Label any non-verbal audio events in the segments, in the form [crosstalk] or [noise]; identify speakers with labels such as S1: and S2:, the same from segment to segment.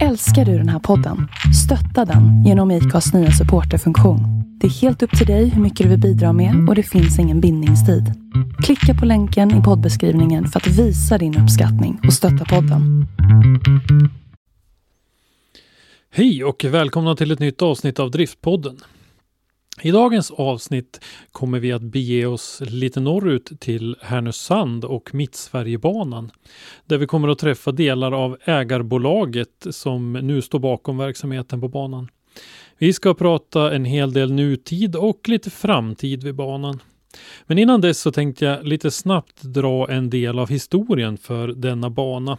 S1: Älskar du den här podden? Stötta den genom IKAs nya supporterfunktion. Det är helt upp till dig hur mycket du vill bidra med och det finns ingen bindningstid. Klicka på länken i poddbeskrivningen för att visa din uppskattning och stötta podden.
S2: Hej och välkomna till ett nytt avsnitt av Driftpodden. I dagens avsnitt kommer vi att bege oss lite norrut till Härnösand och Mittsverigebanan. Där vi kommer att träffa delar av ägarbolaget som nu står bakom verksamheten på banan. Vi ska prata en hel del nutid och lite framtid vid banan. Men innan dess så tänkte jag lite snabbt dra en del av historien för denna bana.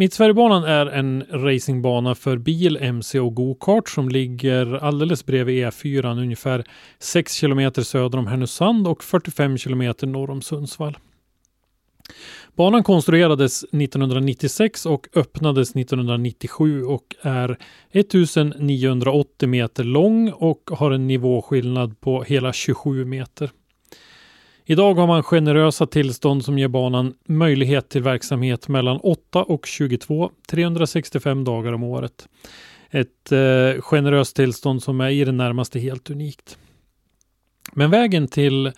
S2: Mittsverigebanan är en racingbana för bil, mc och go-kart som ligger alldeles bredvid E4 ungefär 6 km söder om Härnösand och 45 km norr om Sundsvall. Banan konstruerades 1996 och öppnades 1997 och är 1980 meter lång och har en nivåskillnad på hela 27 meter. Idag har man generösa tillstånd som ger banan möjlighet till verksamhet mellan 8 och 22, 365 dagar om året. Ett eh, generöst tillstånd som är i det närmaste helt unikt. Men vägen till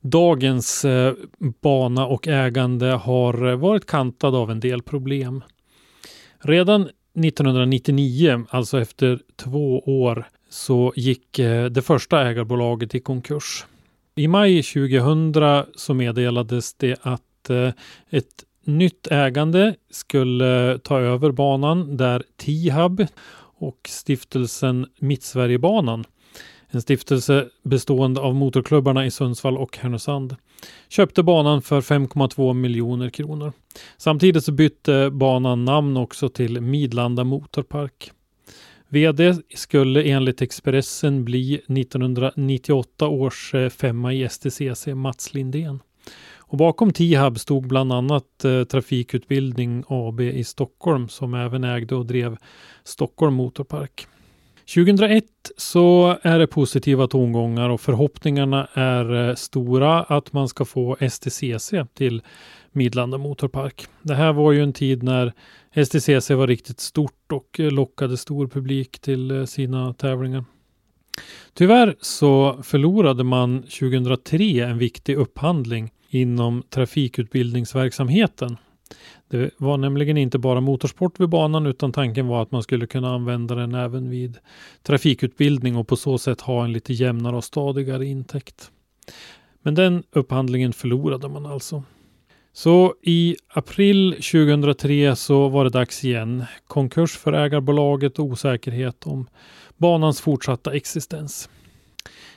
S2: dagens eh, bana och ägande har varit kantad av en del problem. Redan 1999, alltså efter två år, så gick eh, det första ägarbolaget i konkurs. I maj 2000 så meddelades det att eh, ett nytt ägande skulle ta över banan där Tihab och stiftelsen Mittsverigebanan, en stiftelse bestående av motorklubbarna i Sundsvall och Härnösand, köpte banan för 5,2 miljoner kronor. Samtidigt så bytte banan namn också till Midlanda Motorpark. VD skulle enligt Expressen bli 1998 års eh, femma i STCC Mats Lindén. Och bakom Tihab stod bland annat eh, Trafikutbildning AB i Stockholm som även ägde och drev Stockholm Motorpark. 2001 så är det positiva tongångar och förhoppningarna är eh, stora att man ska få STCC till Midlanda Motorpark. Det här var ju en tid när STCC var riktigt stort och eh, lockade stor publik till eh, sina tävlingar. Tyvärr så förlorade man 2003 en viktig upphandling inom trafikutbildningsverksamheten. Det var nämligen inte bara motorsport vid banan utan tanken var att man skulle kunna använda den även vid trafikutbildning och på så sätt ha en lite jämnare och stadigare intäkt. Men den upphandlingen förlorade man alltså. Så i april 2003 så var det dags igen. Konkurs för ägarbolaget och osäkerhet om banans fortsatta existens.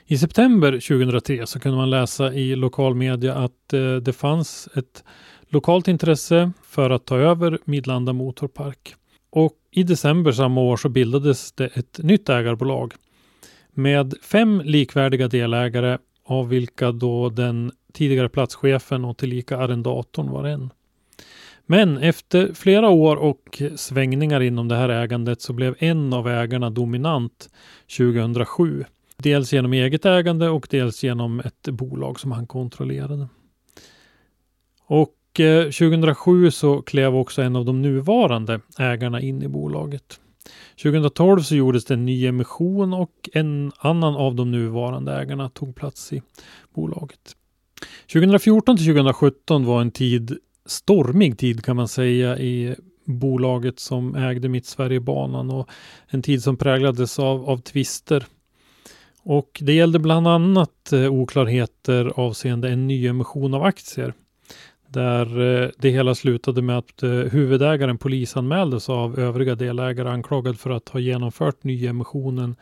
S2: I september 2003 så kunde man läsa i lokalmedia att eh, det fanns ett lokalt intresse för att ta över Midlanda Motorpark. Och i december samma år så bildades det ett nytt ägarbolag med fem likvärdiga delägare av vilka då den tidigare platschefen och tillika arrendatorn var en. Men efter flera år och svängningar inom det här ägandet så blev en av ägarna dominant 2007. Dels genom eget ägande och dels genom ett bolag som han kontrollerade. Och eh, 2007 så klev också en av de nuvarande ägarna in i bolaget. 2012 så gjordes det en ny emission och en annan av de nuvarande ägarna tog plats i bolaget. 2014 till 2017 var en tid, stormig tid kan man säga i bolaget som ägde Mittsverigebanan och en tid som präglades av, av tvister. Och det gällde bland annat eh, oklarheter avseende en nyemission av aktier. Där eh, det hela slutade med att eh, huvudägaren polisanmäldes av övriga delägare anklagad för att ha genomfört nyemissionen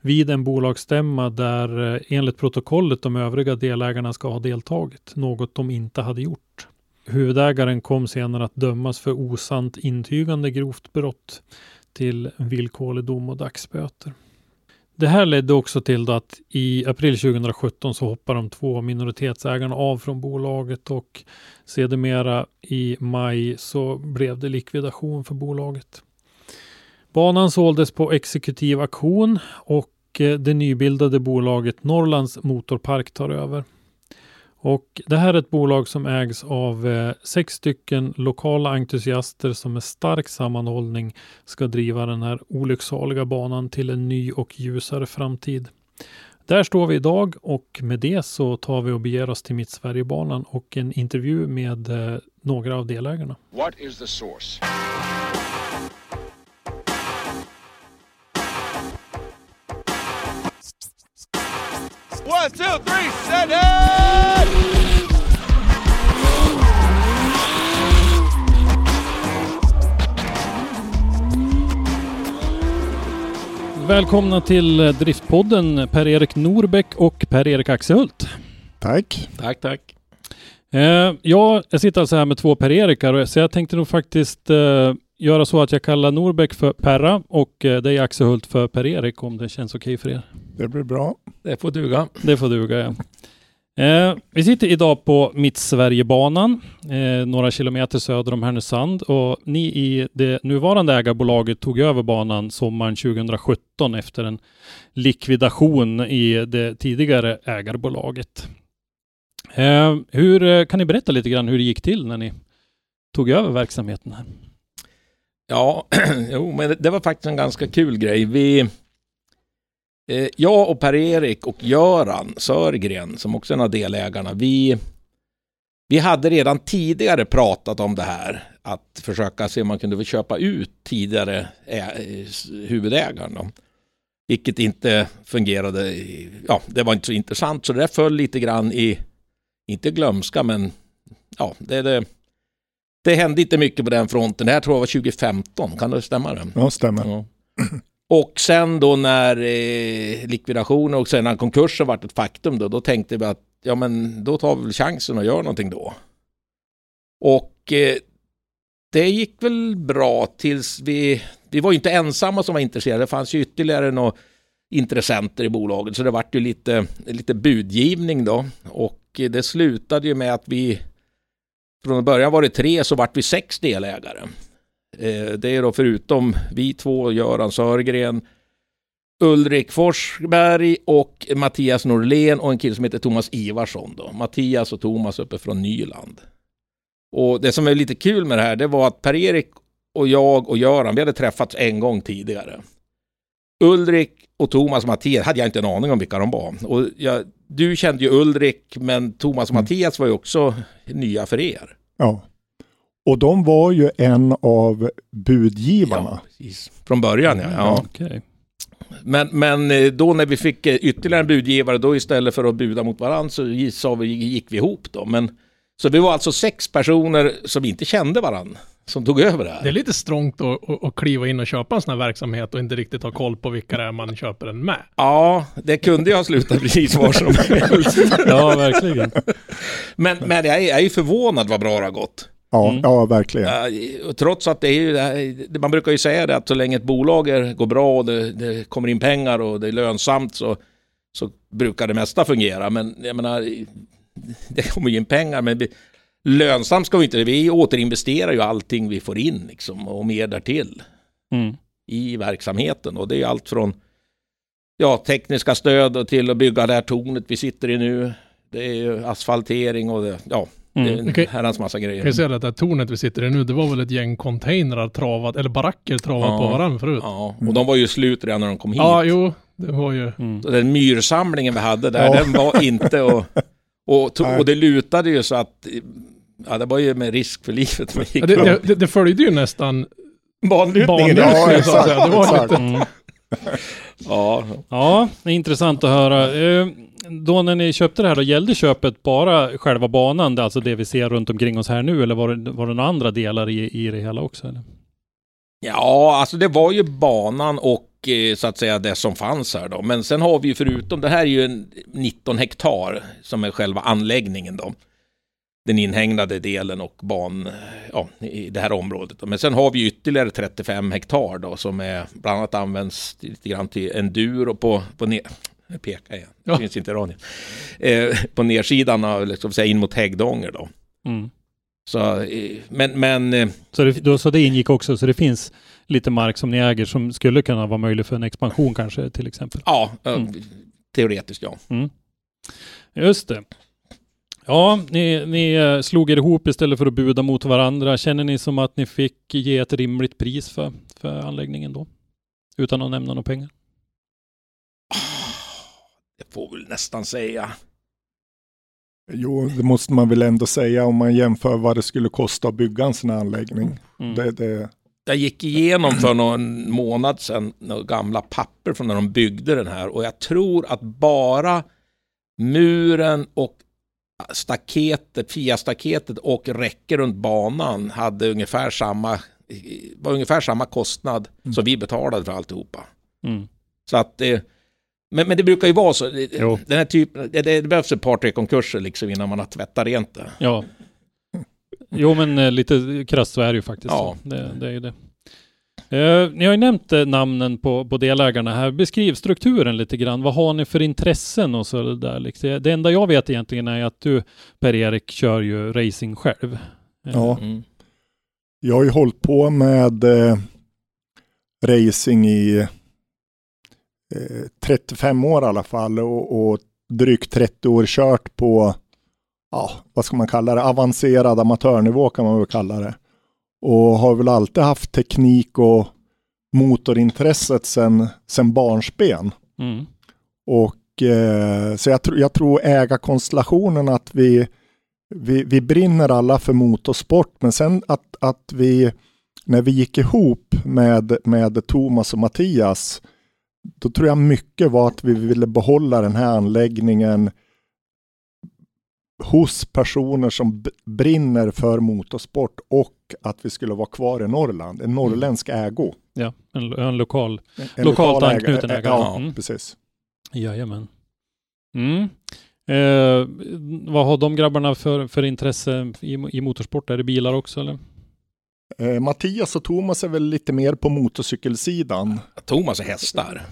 S2: vid en bolagsstämma där eh, enligt protokollet de övriga delägarna ska ha deltagit, något de inte hade gjort. Huvudägaren kom senare att dömas för osant intygande grovt brott till villkorlig dom och dagsböter. Det här ledde också till att i april 2017 så hoppar de två minoritetsägarna av från bolaget och sedermera i maj så blev det likvidation för bolaget. Banan såldes på exekutiv auktion och eh, det nybildade bolaget Norrlands Motorpark tar över. Och det här är ett bolag som ägs av eh, sex stycken lokala entusiaster som med stark sammanhållning ska driva den här olycksaliga banan till en ny och ljusare framtid. Där står vi idag och med det så tar vi och beger oss till Mittsverigebanan och en intervju med eh, några av delägarna.
S3: What is the source? One, two, three, set it!
S2: Välkomna till Driftpodden Per-Erik Norbäck och Per-Erik Axehult.
S4: Tack.
S5: Tack, tack.
S2: Eh, ja, jag sitter alltså här med två Per-Erikar så jag tänkte nog faktiskt eh, göra så att jag kallar Norbäck för Perra och eh, dig Axehult för Per-Erik om det känns okej för er.
S4: Det blir bra.
S5: Det får duga.
S2: Det får duga ja. Eh, vi sitter idag på Mittsverigebanan, eh, några kilometer söder om Härnösand och ni i det nuvarande ägarbolaget tog över banan sommaren 2017 efter en likvidation i det tidigare ägarbolaget. Eh, hur eh, kan ni berätta lite grann hur det gick till när ni tog över verksamheten här?
S5: Ja, [clears throat] jo, men det, var faktiskt en ganska kul grej. Vi, eh, jag och Per-Erik och Göran Sörgren, som också är en av delägarna, vi, vi hade redan tidigare pratat om det här. Att försöka se om man kunde få köpa ut tidigare eh, huvudägaren. Då. Vilket inte fungerade. Ja, det var inte så intressant. Så det där föll lite grann i, inte glömska, men ja, det, det, det hände inte mycket på den fronten. Det här tror jag var 2015, kan det stämma? Det?
S4: Ja, stämmer.
S5: Ja. Och sen då när eh, likvidationen och sen när konkursen vart ett faktum då, då tänkte vi att ja men då tar vi väl chansen att göra någonting då. Och eh, det gick väl bra tills vi, vi var ju inte ensamma som var intresserade, det fanns ju ytterligare några intressenter i bolaget så det vart ju lite, lite budgivning då. Och eh, det slutade ju med att vi från början var det tre så vart vi sex delägare. Eh, det är då förutom vi två, Göran Sörgren, Ulrik Forsberg och Mattias Norlén och en kille som heter Thomas Ivarsson. Då. Mattias och Thomas uppe från Nyland. Och det som är lite kul med det här, det var att Per-Erik och jag och Göran, vi hade träffats en gång tidigare. Ulrik och Thomas och Mattias hade jag inte en aning om vilka de var. Och jag, du kände ju Ulrik, men Thomas och
S4: Mm.
S5: Mattias var ju också nya för er.
S4: Ja. Och de var ju en av budgivarna.
S5: precis. Från början ja. ja.
S2: Okej.
S5: Men, men eh, då när vi fick eh, ytterligare en budgivare, då istället för att buda mot varandra så sa vi, gick vi ihop då. Men, så vi var alltså sex personer som inte kände varandra som tog över det här.
S6: Det är lite strångt att, att, att kliva in och köpa en sån här verksamhet och inte riktigt ha koll på vilka det är man köper den med.
S5: Ja, det kunde ju ha slutat [laughs] precis var som helst.
S2: Ja, verkligen.
S5: Men, men jag är, jag är ju förvånad vad bra det har gått.
S4: Ja,
S2: Mm.
S4: ja verkligen.
S5: Ja, trots att det är ju, det man brukar ju säga det att så länge ett bolag är, går bra och det, det kommer in pengar och det är lönsamt så, så brukar det mesta fungera. Men jag menar, det kommer ju in pengar men lönsamt ska vi inte, vi återinvesterar ju allting vi får in liksom och mer därtill
S2: Mm.
S5: i verksamheten och det är allt från ja, tekniska stöd och till att bygga det här tornet vi sitter i nu. Det är ju asfaltering och det, ja, det är
S2: Mm.
S5: en
S6: Okej.
S5: herrans massa grejer.
S6: Jag kan säga att det här tornet vi sitter i nu, det var väl ett gäng containrar travat, eller baracker travat
S5: Ja.
S6: på varandra förut.
S5: Ja, och de var ju slut redan när de kom hit.
S6: Ja, jo, det var ju...
S2: Mm.
S5: Så den myrsamlingen vi hade där,
S4: Ja.
S5: den var inte och, och, [laughs] och det lutade ju så att Ja, det var ju med risk för livet man gick
S6: Ja, det, det, det, det följde ju nästan
S5: Banlutningen. Ja,
S6: så att
S4: exakt,
S6: säga. Det var
S4: exakt.
S6: lite...
S2: Mm.
S5: ja.
S2: Ja, det är intressant att höra. Eh, Då när ni köpte det här, då gällde köpet bara själva banan, det- alltså det vi ser runt omkring oss här nu, eller var det, var det några andra delar i, i det hela också? Eller?
S5: ja, alltså det var ju banan och eh, så att säga det som fanns här då. Men sen har vi ju förutom, det här är ju en 19 hektar som är själva anläggningen då. Den inhägnade delen och ban, ja, i det här området. Men sen har vi ytterligare 35 hektar då som är bland annat används lite grann till enduro på, på ner, jag pekar igen, det
S6: Ja.
S5: finns inte radion. Eh, på nersidan av, liksom, säga, in mot Häggdånger då.
S2: Mm.
S5: Så, eh, men, men eh,
S2: Så, det, då, så det ingick också, så det finns lite mark som ni äger som skulle kunna vara möjlig för en expansion kanske till exempel.
S5: ja, eh,
S2: Mm.
S5: teoretiskt ja.
S2: Just det. Ja, ni, ni eh, slog er ihop istället för att buda mot varandra. Känner ni som att ni fick ge ett rimligt pris för, för anläggningen då? Utan att nämna några pengar?
S5: Det får väl nästan säga.
S4: Jo, det måste man väl ändå säga om man jämför vad det skulle kosta att bygga en sån här anläggning.
S2: Mm.
S4: Det, det,
S5: Jag gick igenom för någon månad sedan några gamla papper från när de byggde den här och jag tror att bara muren och staketet, FIA-staketet och räcke runt banan hade ungefär samma, var ungefär samma kostnad
S4: Mm.
S5: som vi betalade för alltihopa.
S2: Mm.
S5: Så att eh, men, men det brukar ju vara så.
S2: Jo.
S5: Den här typen, det, det behövs ett par, tre konkurser liksom innan man har tvättat rent det.
S2: Ja. Jo, men eh, lite krasst så är det ju faktiskt.
S5: Ja.
S2: Det, det är ju det. Eh, ni har ju nämnt eh, namnen på, på delägarna här. Beskriv strukturen lite grann. Vad har ni för intressen och så där? Liksom. Det enda jag vet egentligen är att du, Per-Erik, kör ju racing själv. Eh,
S4: Ja.
S5: Mm.
S4: Jag har ju hållit på med eh, racing i eh, 35 år i alla fall och, och drygt 30 år kört på, ja, vad ska man kalla det, avancerad amatörnivå kan man väl kalla det. Och har väl alltid haft teknik och motorintresset sedan sen barnsben.
S2: Mm.
S4: Och eh, så jag, tr- jag tror ägarkonstellationen att vi, vi, vi brinner alla för motorsport, men sen att, att vi, när vi gick ihop med, med Thomas och Mattias, då tror jag mycket var att vi ville behålla den här anläggningen hos personer som brinner för motorsport och att vi skulle vara kvar i Norrland, en norrländsk ägo.
S2: Ja, en, en lokal.
S4: En, en
S2: Lokalt
S4: lokal
S2: anknuten ägare.
S4: Ja,
S2: Mm.
S4: precis.
S2: Jajamän. Mm. Eh, vad har de grabbarna för, för intresse i, i motorsport? Är det bilar också eller?
S4: Eh, Mattias och Thomas är väl lite mer på motorcykelsidan.
S5: Thomas är hästar.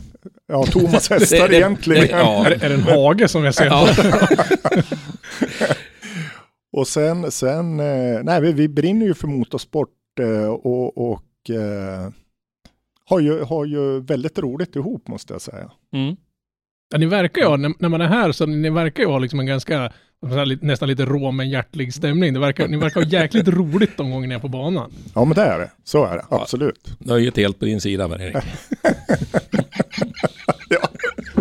S4: Ja, Thomas hästar [laughs]
S5: Det- det-
S4: egentligen.
S5: det- ja.
S6: Är, det- är det en hage som jag ser?
S5: Ja. [laughs] [laughs]
S4: Och sen, sen eh, nej, vi, vi brinner ju för motorsport eh, och, och eh, har, ju, har ju väldigt roligt ihop måste jag säga.
S2: Mm.
S6: Ja, ni verkar ju ha, när, när man är här, så ni verkar ju ha liksom en ganska, nästan lite rå men hjärtlig stämning. Det verkar, ni verkar ha jäkligt roligt de gånger ni är på banan.
S4: Ja, men det är det. Så är det,
S5: Ja.
S4: absolut.
S5: Nöjet helt på din sida, Per-Erik. [laughs]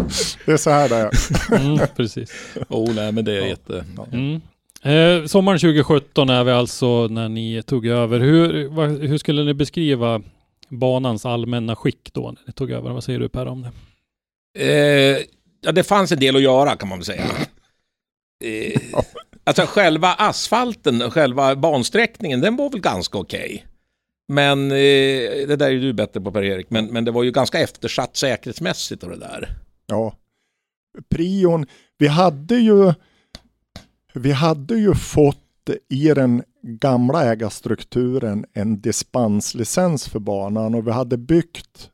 S5: [laughs]
S4: Det är så här det är.
S2: Mm, precis. [laughs]
S5: oh, nej, men det är
S4: Ja.
S5: jätte...
S2: Mm. Eh, sommaren 2017 är vi alltså när ni tog över. Hur, vad, hur skulle ni beskriva banans allmänna skick då när ni tog över? Vad säger du Per om det?
S5: Eh, ja, det fanns en del att göra kan man väl säga. Eh, alltså själva asfalten, själva bansträckningen, den var väl ganska okej. Men eh, det där är ju du bättre på Per-Erik, men, men det var ju ganska eftersatt säkerhetsmässigt och det där.
S4: Ja. Prion, vi hade ju vi hade ju fått i den gamla ägarstrukturen en dispenslicens för banan och vi hade byggt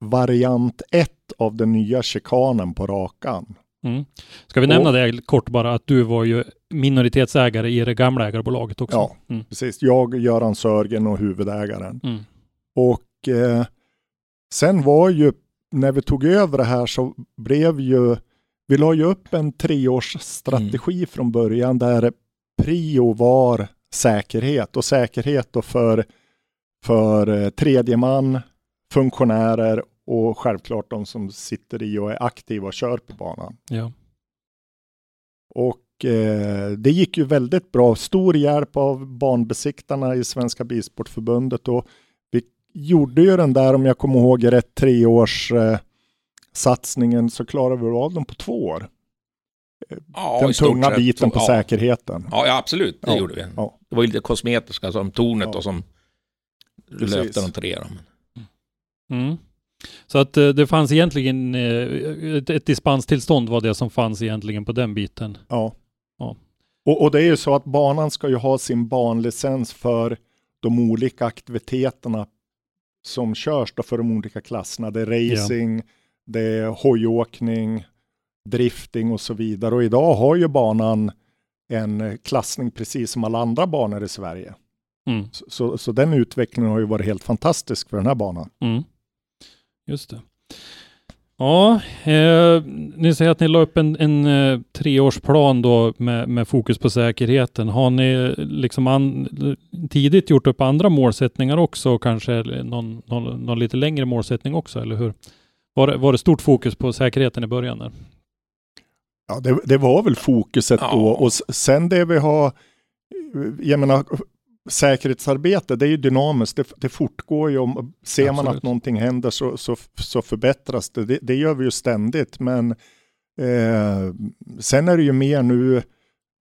S4: variant 1 av den nya chikanen på rakan.
S2: Mm. Ska vi nämna det kort bara att du var ju minoritetsägare i det gamla ägarbolaget också?
S4: Ja.
S2: Mm.
S4: Precis, jag, Göran Sörgen och huvudägaren.
S2: Mm.
S4: Och eh, sen var ju, när vi tog över det här så blev ju, vi la ju upp en treårsstrategi från början där prio var säkerhet och säkerhet då för, för eh, tredje man, funktionärer och självklart de som sitter i och är aktiva och kör på banan.
S2: Ja.
S4: Och eh, det gick ju väldigt bra. Stor hjälp av banbesiktarna i Svenska Bilsportförbundet och gjorde ju den där, om jag kommer ihåg rätt, treårs eh, satsningen så klarade vi av den på två år.
S5: Ja,
S4: den tunga biten på
S5: ja.
S4: säkerheten.
S5: Ja, ja, absolut, det
S4: Ja,
S5: gjorde vi.
S4: ja.
S5: Det var ju lite kosmetiska som tornet
S4: Ja.
S5: och som
S4: Precis.
S5: löpte de tre.
S2: Mm. Så att eh, det fanns egentligen eh, ett, ett dispenstillstånd var det som fanns egentligen på den biten.
S4: Ja.
S2: Ja.
S4: Och, och det är ju så att banan ska ju ha sin banlicens för de olika aktiviteterna som körs då för de olika klasserna. Det är racing, det är hojåkning, drifting och så vidare. Och idag har ju banan en klassning precis som alla andra banor i Sverige.
S2: Mm.
S4: Så, så, så den utvecklingen har ju varit helt fantastisk för den här banan.
S2: Mm. Just det. Ja, eh, ni säger att ni la upp en, en eh, treårsplan då med, med fokus på säkerheten. Har ni liksom an, tidigt gjort upp andra målsättningar också och kanske någon, någon, någon lite längre målsättning också, eller hur? Var var det stort fokus på säkerheten i början? Där?
S4: Ja, det, det var väl fokuset
S5: Ja.
S4: då och sen det vi har, jag menar säkerhetsarbete det är ju dynamiskt, det, det fortgår ju om, ser man
S2: Absolut.
S4: att någonting händer så, så, så förbättras det. det, det gör vi ju ständigt men eh, sen är det ju mer nu,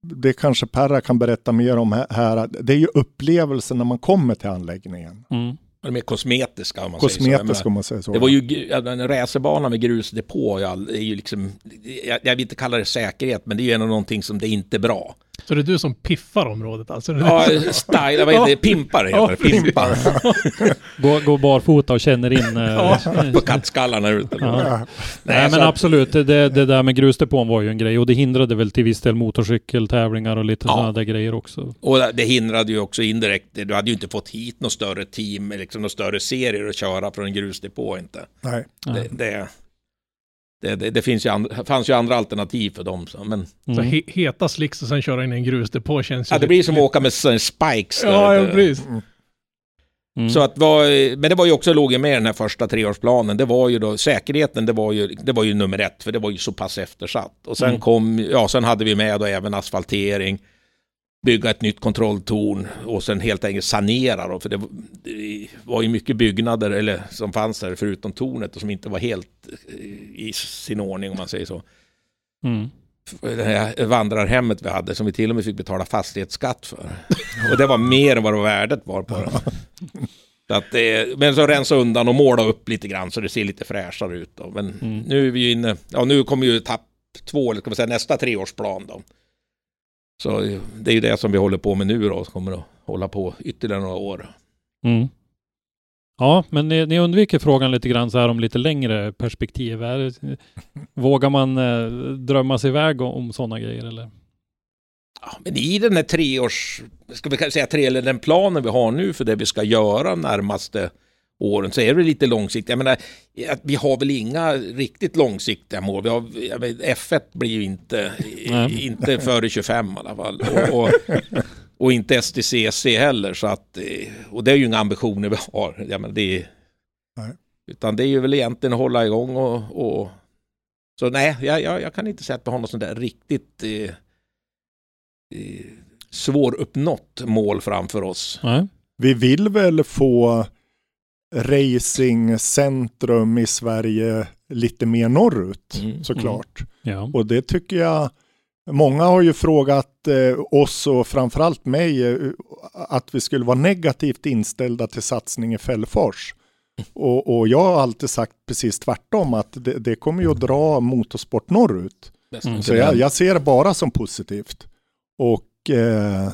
S4: det kanske Perra kan berätta mer om här- det är ju upplevelsen när man kommer till anläggningen.
S2: Mm.
S5: De är mer kosmetiska om man säger så. Jag
S4: Kosmetiskt
S5: menar,
S4: om man säger så.
S5: Det var ju en racerbana med grusdepå. Ja, det är ju liksom, jag, jag vill inte kalla det säkerhet, men det är ju ändå någonting som det är inte bra.
S6: Så det är du som piffar området alltså?
S5: Ja, style, vad heter det? Pimpar heter
S6: Ja,
S5: det. Pimpar. [laughs]
S2: Gå, gå barfota och känner in... eh,
S5: På kattskallarna ute.
S2: Ja. Nej,
S5: så
S2: men
S5: att-
S2: absolut, det, det, det där med grusdepån var ju en grej och det hindrade väl till viss del motorcykeltävlingar och lite
S5: Ja.
S2: sådana där grejer också.
S5: Och det hindrade ju också indirekt, du hade ju inte fått hit något större team, liksom några större serier att köra från en grusdepå inte.
S4: Nej.
S5: Det, det, det, det, det finns ju andra, fanns ju andra alternativ för dem. Så, men
S6: Så
S2: Mm.
S6: he heta slicks och sen köra in en grusdepå känns ju
S5: ja, det blir som att åka med spikes. där,
S6: Ja, ja, precis.
S2: Mm.
S5: Så att var, men det var ju också låg ju med i den här första treårsplanen. Det var ju då säkerheten, det var ju, det var ju nummer ett, för det var ju så pass eftersatt. Och sen
S2: Mm.
S5: kom, ja, sen hade vi med då även asfaltering, bygga ett nytt kontrolltorn och sen helt enkelt sanera då, för det, var- ju mycket byggnader eller, som fanns där förutom tornet och som inte var helt eh, i sin ordning om man säger så.
S2: Mm.
S5: Det här vandrarhemmet vi hade som vi till och med fick betala fastighetsskatt för. [laughs] Och det var mer än vad det värdet var på det. [laughs] Så att det, men så rensa undan och måla upp lite grann så det ser lite fräschare ut. Då. Men
S2: Mm.
S5: nu är vi inne, ja nu kommer ju etapp två, eller ska man säga nästa treårsplan då. Så det är ju det som vi håller på med nu då, kommer att hålla på ytterligare några år.
S2: Mm. Ja, men ni, ni undviker frågan lite grann så här om lite längre perspektiv. Är, [laughs] vågar man eh, drömma sig iväg om, om sådana grejer eller?
S5: Ja, men i den här treårs, ska vi kanske säga tre, eller den planen vi har nu för det vi ska göra närmaste åren så är det lite långsiktigt. Jag menar, vi har väl inga riktigt långsiktiga mål. Vi har, vet, F1 blir ju inte,
S2: Nej.
S5: inte [laughs] före 25 i alla fall. Och, och, och inte STCC heller. Så att, och det är ju inga ambitioner vi har. Jag menar, det är, utan det är ju väl egentligen att hålla igång och, och så nej, jag, jag, jag kan inte säga att vi har något sånt där riktigt eh, eh, svåruppnått mål framför oss.
S2: Nej.
S4: Vi vill väl få racingcentrum i Sverige lite mer norrut
S5: Mm.
S4: såklart.
S2: Ja.
S4: Och det tycker jag, många har ju frågat eh, oss och framförallt mig eh, att vi skulle vara negativt inställda till satsning i Fällfors. Och, och jag har alltid sagt precis tvärtom att det, det kommer ju att dra motorsport norrut.
S2: Mm.
S4: Så jag, jag ser det bara som positivt. Och eh,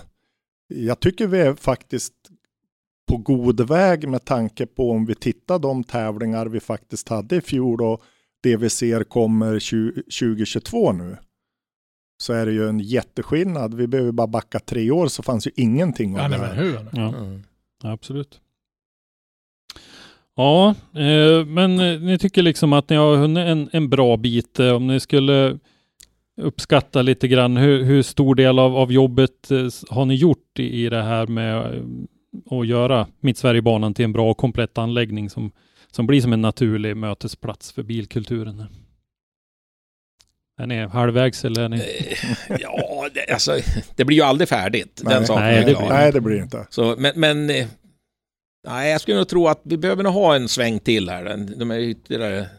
S4: jag tycker vi är faktiskt på god väg med tanke på om vi tittar de tävlingar vi faktiskt hade i fjol och det vi ser kommer 20, 2022 nu. Så är det ju en jätteskillnad. Vi behöver bara backa tre år så fanns ju ingenting
S6: Ja,
S4: av
S6: nej,
S4: det
S6: men
S4: här.
S6: hur?
S2: Ja,
S5: Mm.
S2: absolut. Ja, eh, men eh, ni tycker liksom att ni har hunnit en, en bra bit. Eh, om ni skulle uppskatta lite grann, hur, hur stor del av, av jobbet eh, har ni gjort i, i det här med eh, att göra Mittsverigebanan till en bra och komplett anläggning som, som blir som en naturlig mötesplats för bilkulturen? Är ni halvvägs eller är ni...
S5: Eh, Ja, det, alltså, det blir ju aldrig färdigt. Den
S4: Nej.
S5: saken
S2: Nej, det blir-
S4: Nej, det blir inte.
S5: Så, men, men eh, nej, jag skulle nog tro att vi behöver nog ha en sväng till här. Den- De är ytterligare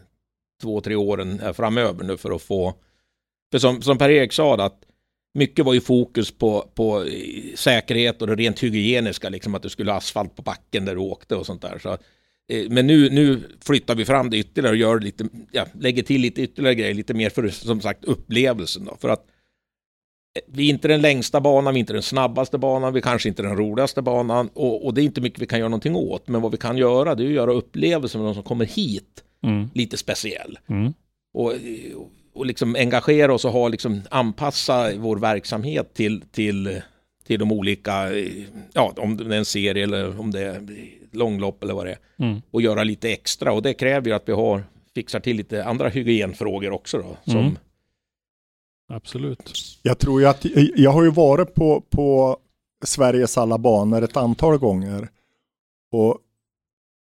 S5: två, tre åren här framöver nu för att få... För som, som Per-Erik sa, att mycket var ju fokus på, på eh, säkerhet och det rent hygieniska, liksom att du skulle ha asfalt på backen där du åkte och sånt där. Så, eh, men nu, nu flyttar vi fram det ytterligare och gör lite, ja, lägger till lite ytterligare grejer, lite mer för som sagt upplevelsen då. För att eh, vi är inte den längsta banan, vi är inte den snabbaste banan, vi kanske inte den roligaste banan och, och det är inte mycket vi kan göra någonting åt. Men vad vi kan göra det är att göra upplevelsen med de som kommer hit
S2: Mm,
S5: lite speciell.
S2: mm,
S5: Och, och liksom engagera oss och ha liksom anpassa vår verksamhet till, till, till de olika, eh, ja om det är en serie eller om det är långlopp eller vad det är.
S2: mm,
S5: Och göra lite extra och det kräver ju att vi har fixar till lite andra hygienfrågor också då. Som,
S2: Mm. Absolut.
S4: Jag tror ju att, jag har ju varit på, på Sveriges alla banor ett antal gånger. Och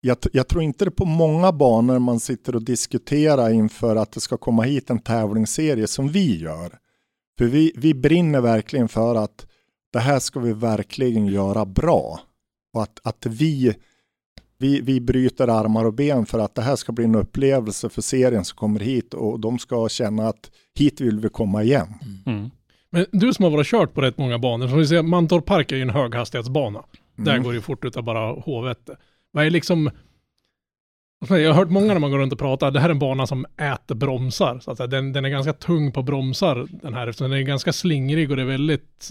S4: jag, jag tror inte det är på många banor man sitter och diskuterar inför att det ska komma hit en tävlingsserie som vi gör. För vi, vi brinner verkligen för att det här ska vi verkligen göra bra. Och att, att vi, vi, vi bryter armar och ben för att det här ska bli en upplevelse för serien som kommer hit och de ska känna att hit vill vi komma igen.
S2: Mm.
S6: Men du som har varit kört på rätt många banor, som vi ser, Mantorp Park är ju en höghastighetsbana. Där
S4: Mm.
S6: går det ju fort utav bara håvete. Vad är liksom... Jag har hört många när man går runt och pratar, det här är en bana som äter bromsar. Så att säga. Den, den är ganska tung på bromsar den här, eftersom den är ganska slingrig och det är väldigt...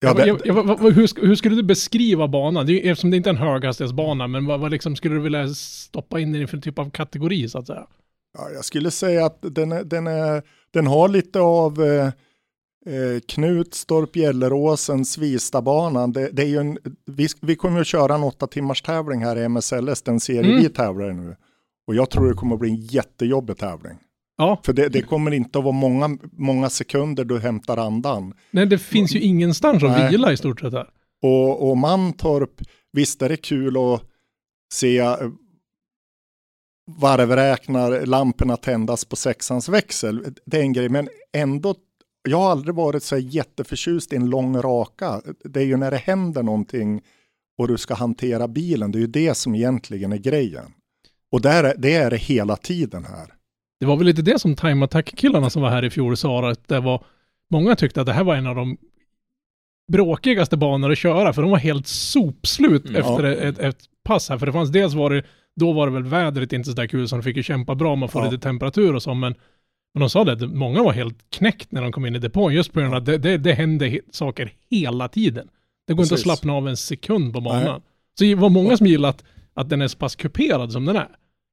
S4: Ja, det,
S6: jag, jag, vad- hur, hur skulle du beskriva banan? Det är, eftersom det inte är en höghastighetsbana, men vad, vad liksom skulle du vilja stoppa in i för typ av kategori så att säga?
S4: ja, jag skulle säga att den, är, den, är, den har lite av eh, eh, Knutstorp, Gelleråsen, Svistabanan. Det, det är ju en, vi, vi kommer att köra en åtta timmars tävling här i MSLS, den serie
S6: Mm.
S4: vi tävlar i nu. Och jag tror det kommer att bli en jättejobbig tävling.
S6: Ja,
S4: För det, det kommer inte att vara många, många sekunder du hämtar andan.
S6: nej det finns ju ingenstans att
S4: Nej.
S6: vila i stort sett här.
S4: Och, och Mantorp, visst är det kul att se eh, varvräknar lamporna tändas på sexans växel. Det är en grej, men ändå, jag har aldrig varit så jätteförtjust i en lång raka. Det är ju när det händer någonting och du ska hantera bilen, det är ju det som egentligen är grejen. Och där är, det är det hela tiden här.
S6: Det var väl lite det som Time Attack-killarna som var här i fjol sa, att det var, många tyckte att det här var en av de bråkigaste banor att köra, för de var helt sopslut
S5: Mm.
S6: efter
S4: Ja.
S6: ett, ett pass här, för det fanns dels var det, då var det väl vädret inte så där kul, så de fick ju kämpa bra med att få
S4: Ja.
S6: lite temperatur och så, men, men de sa det, att många var helt knäckt när de kom in i depån, just på grund av att det, det, det hände saker hela tiden. Det går inte att slappna av en sekund på banan.
S4: Nej.
S6: Så det var många som gillade att, att den är så pass kuperad som den är.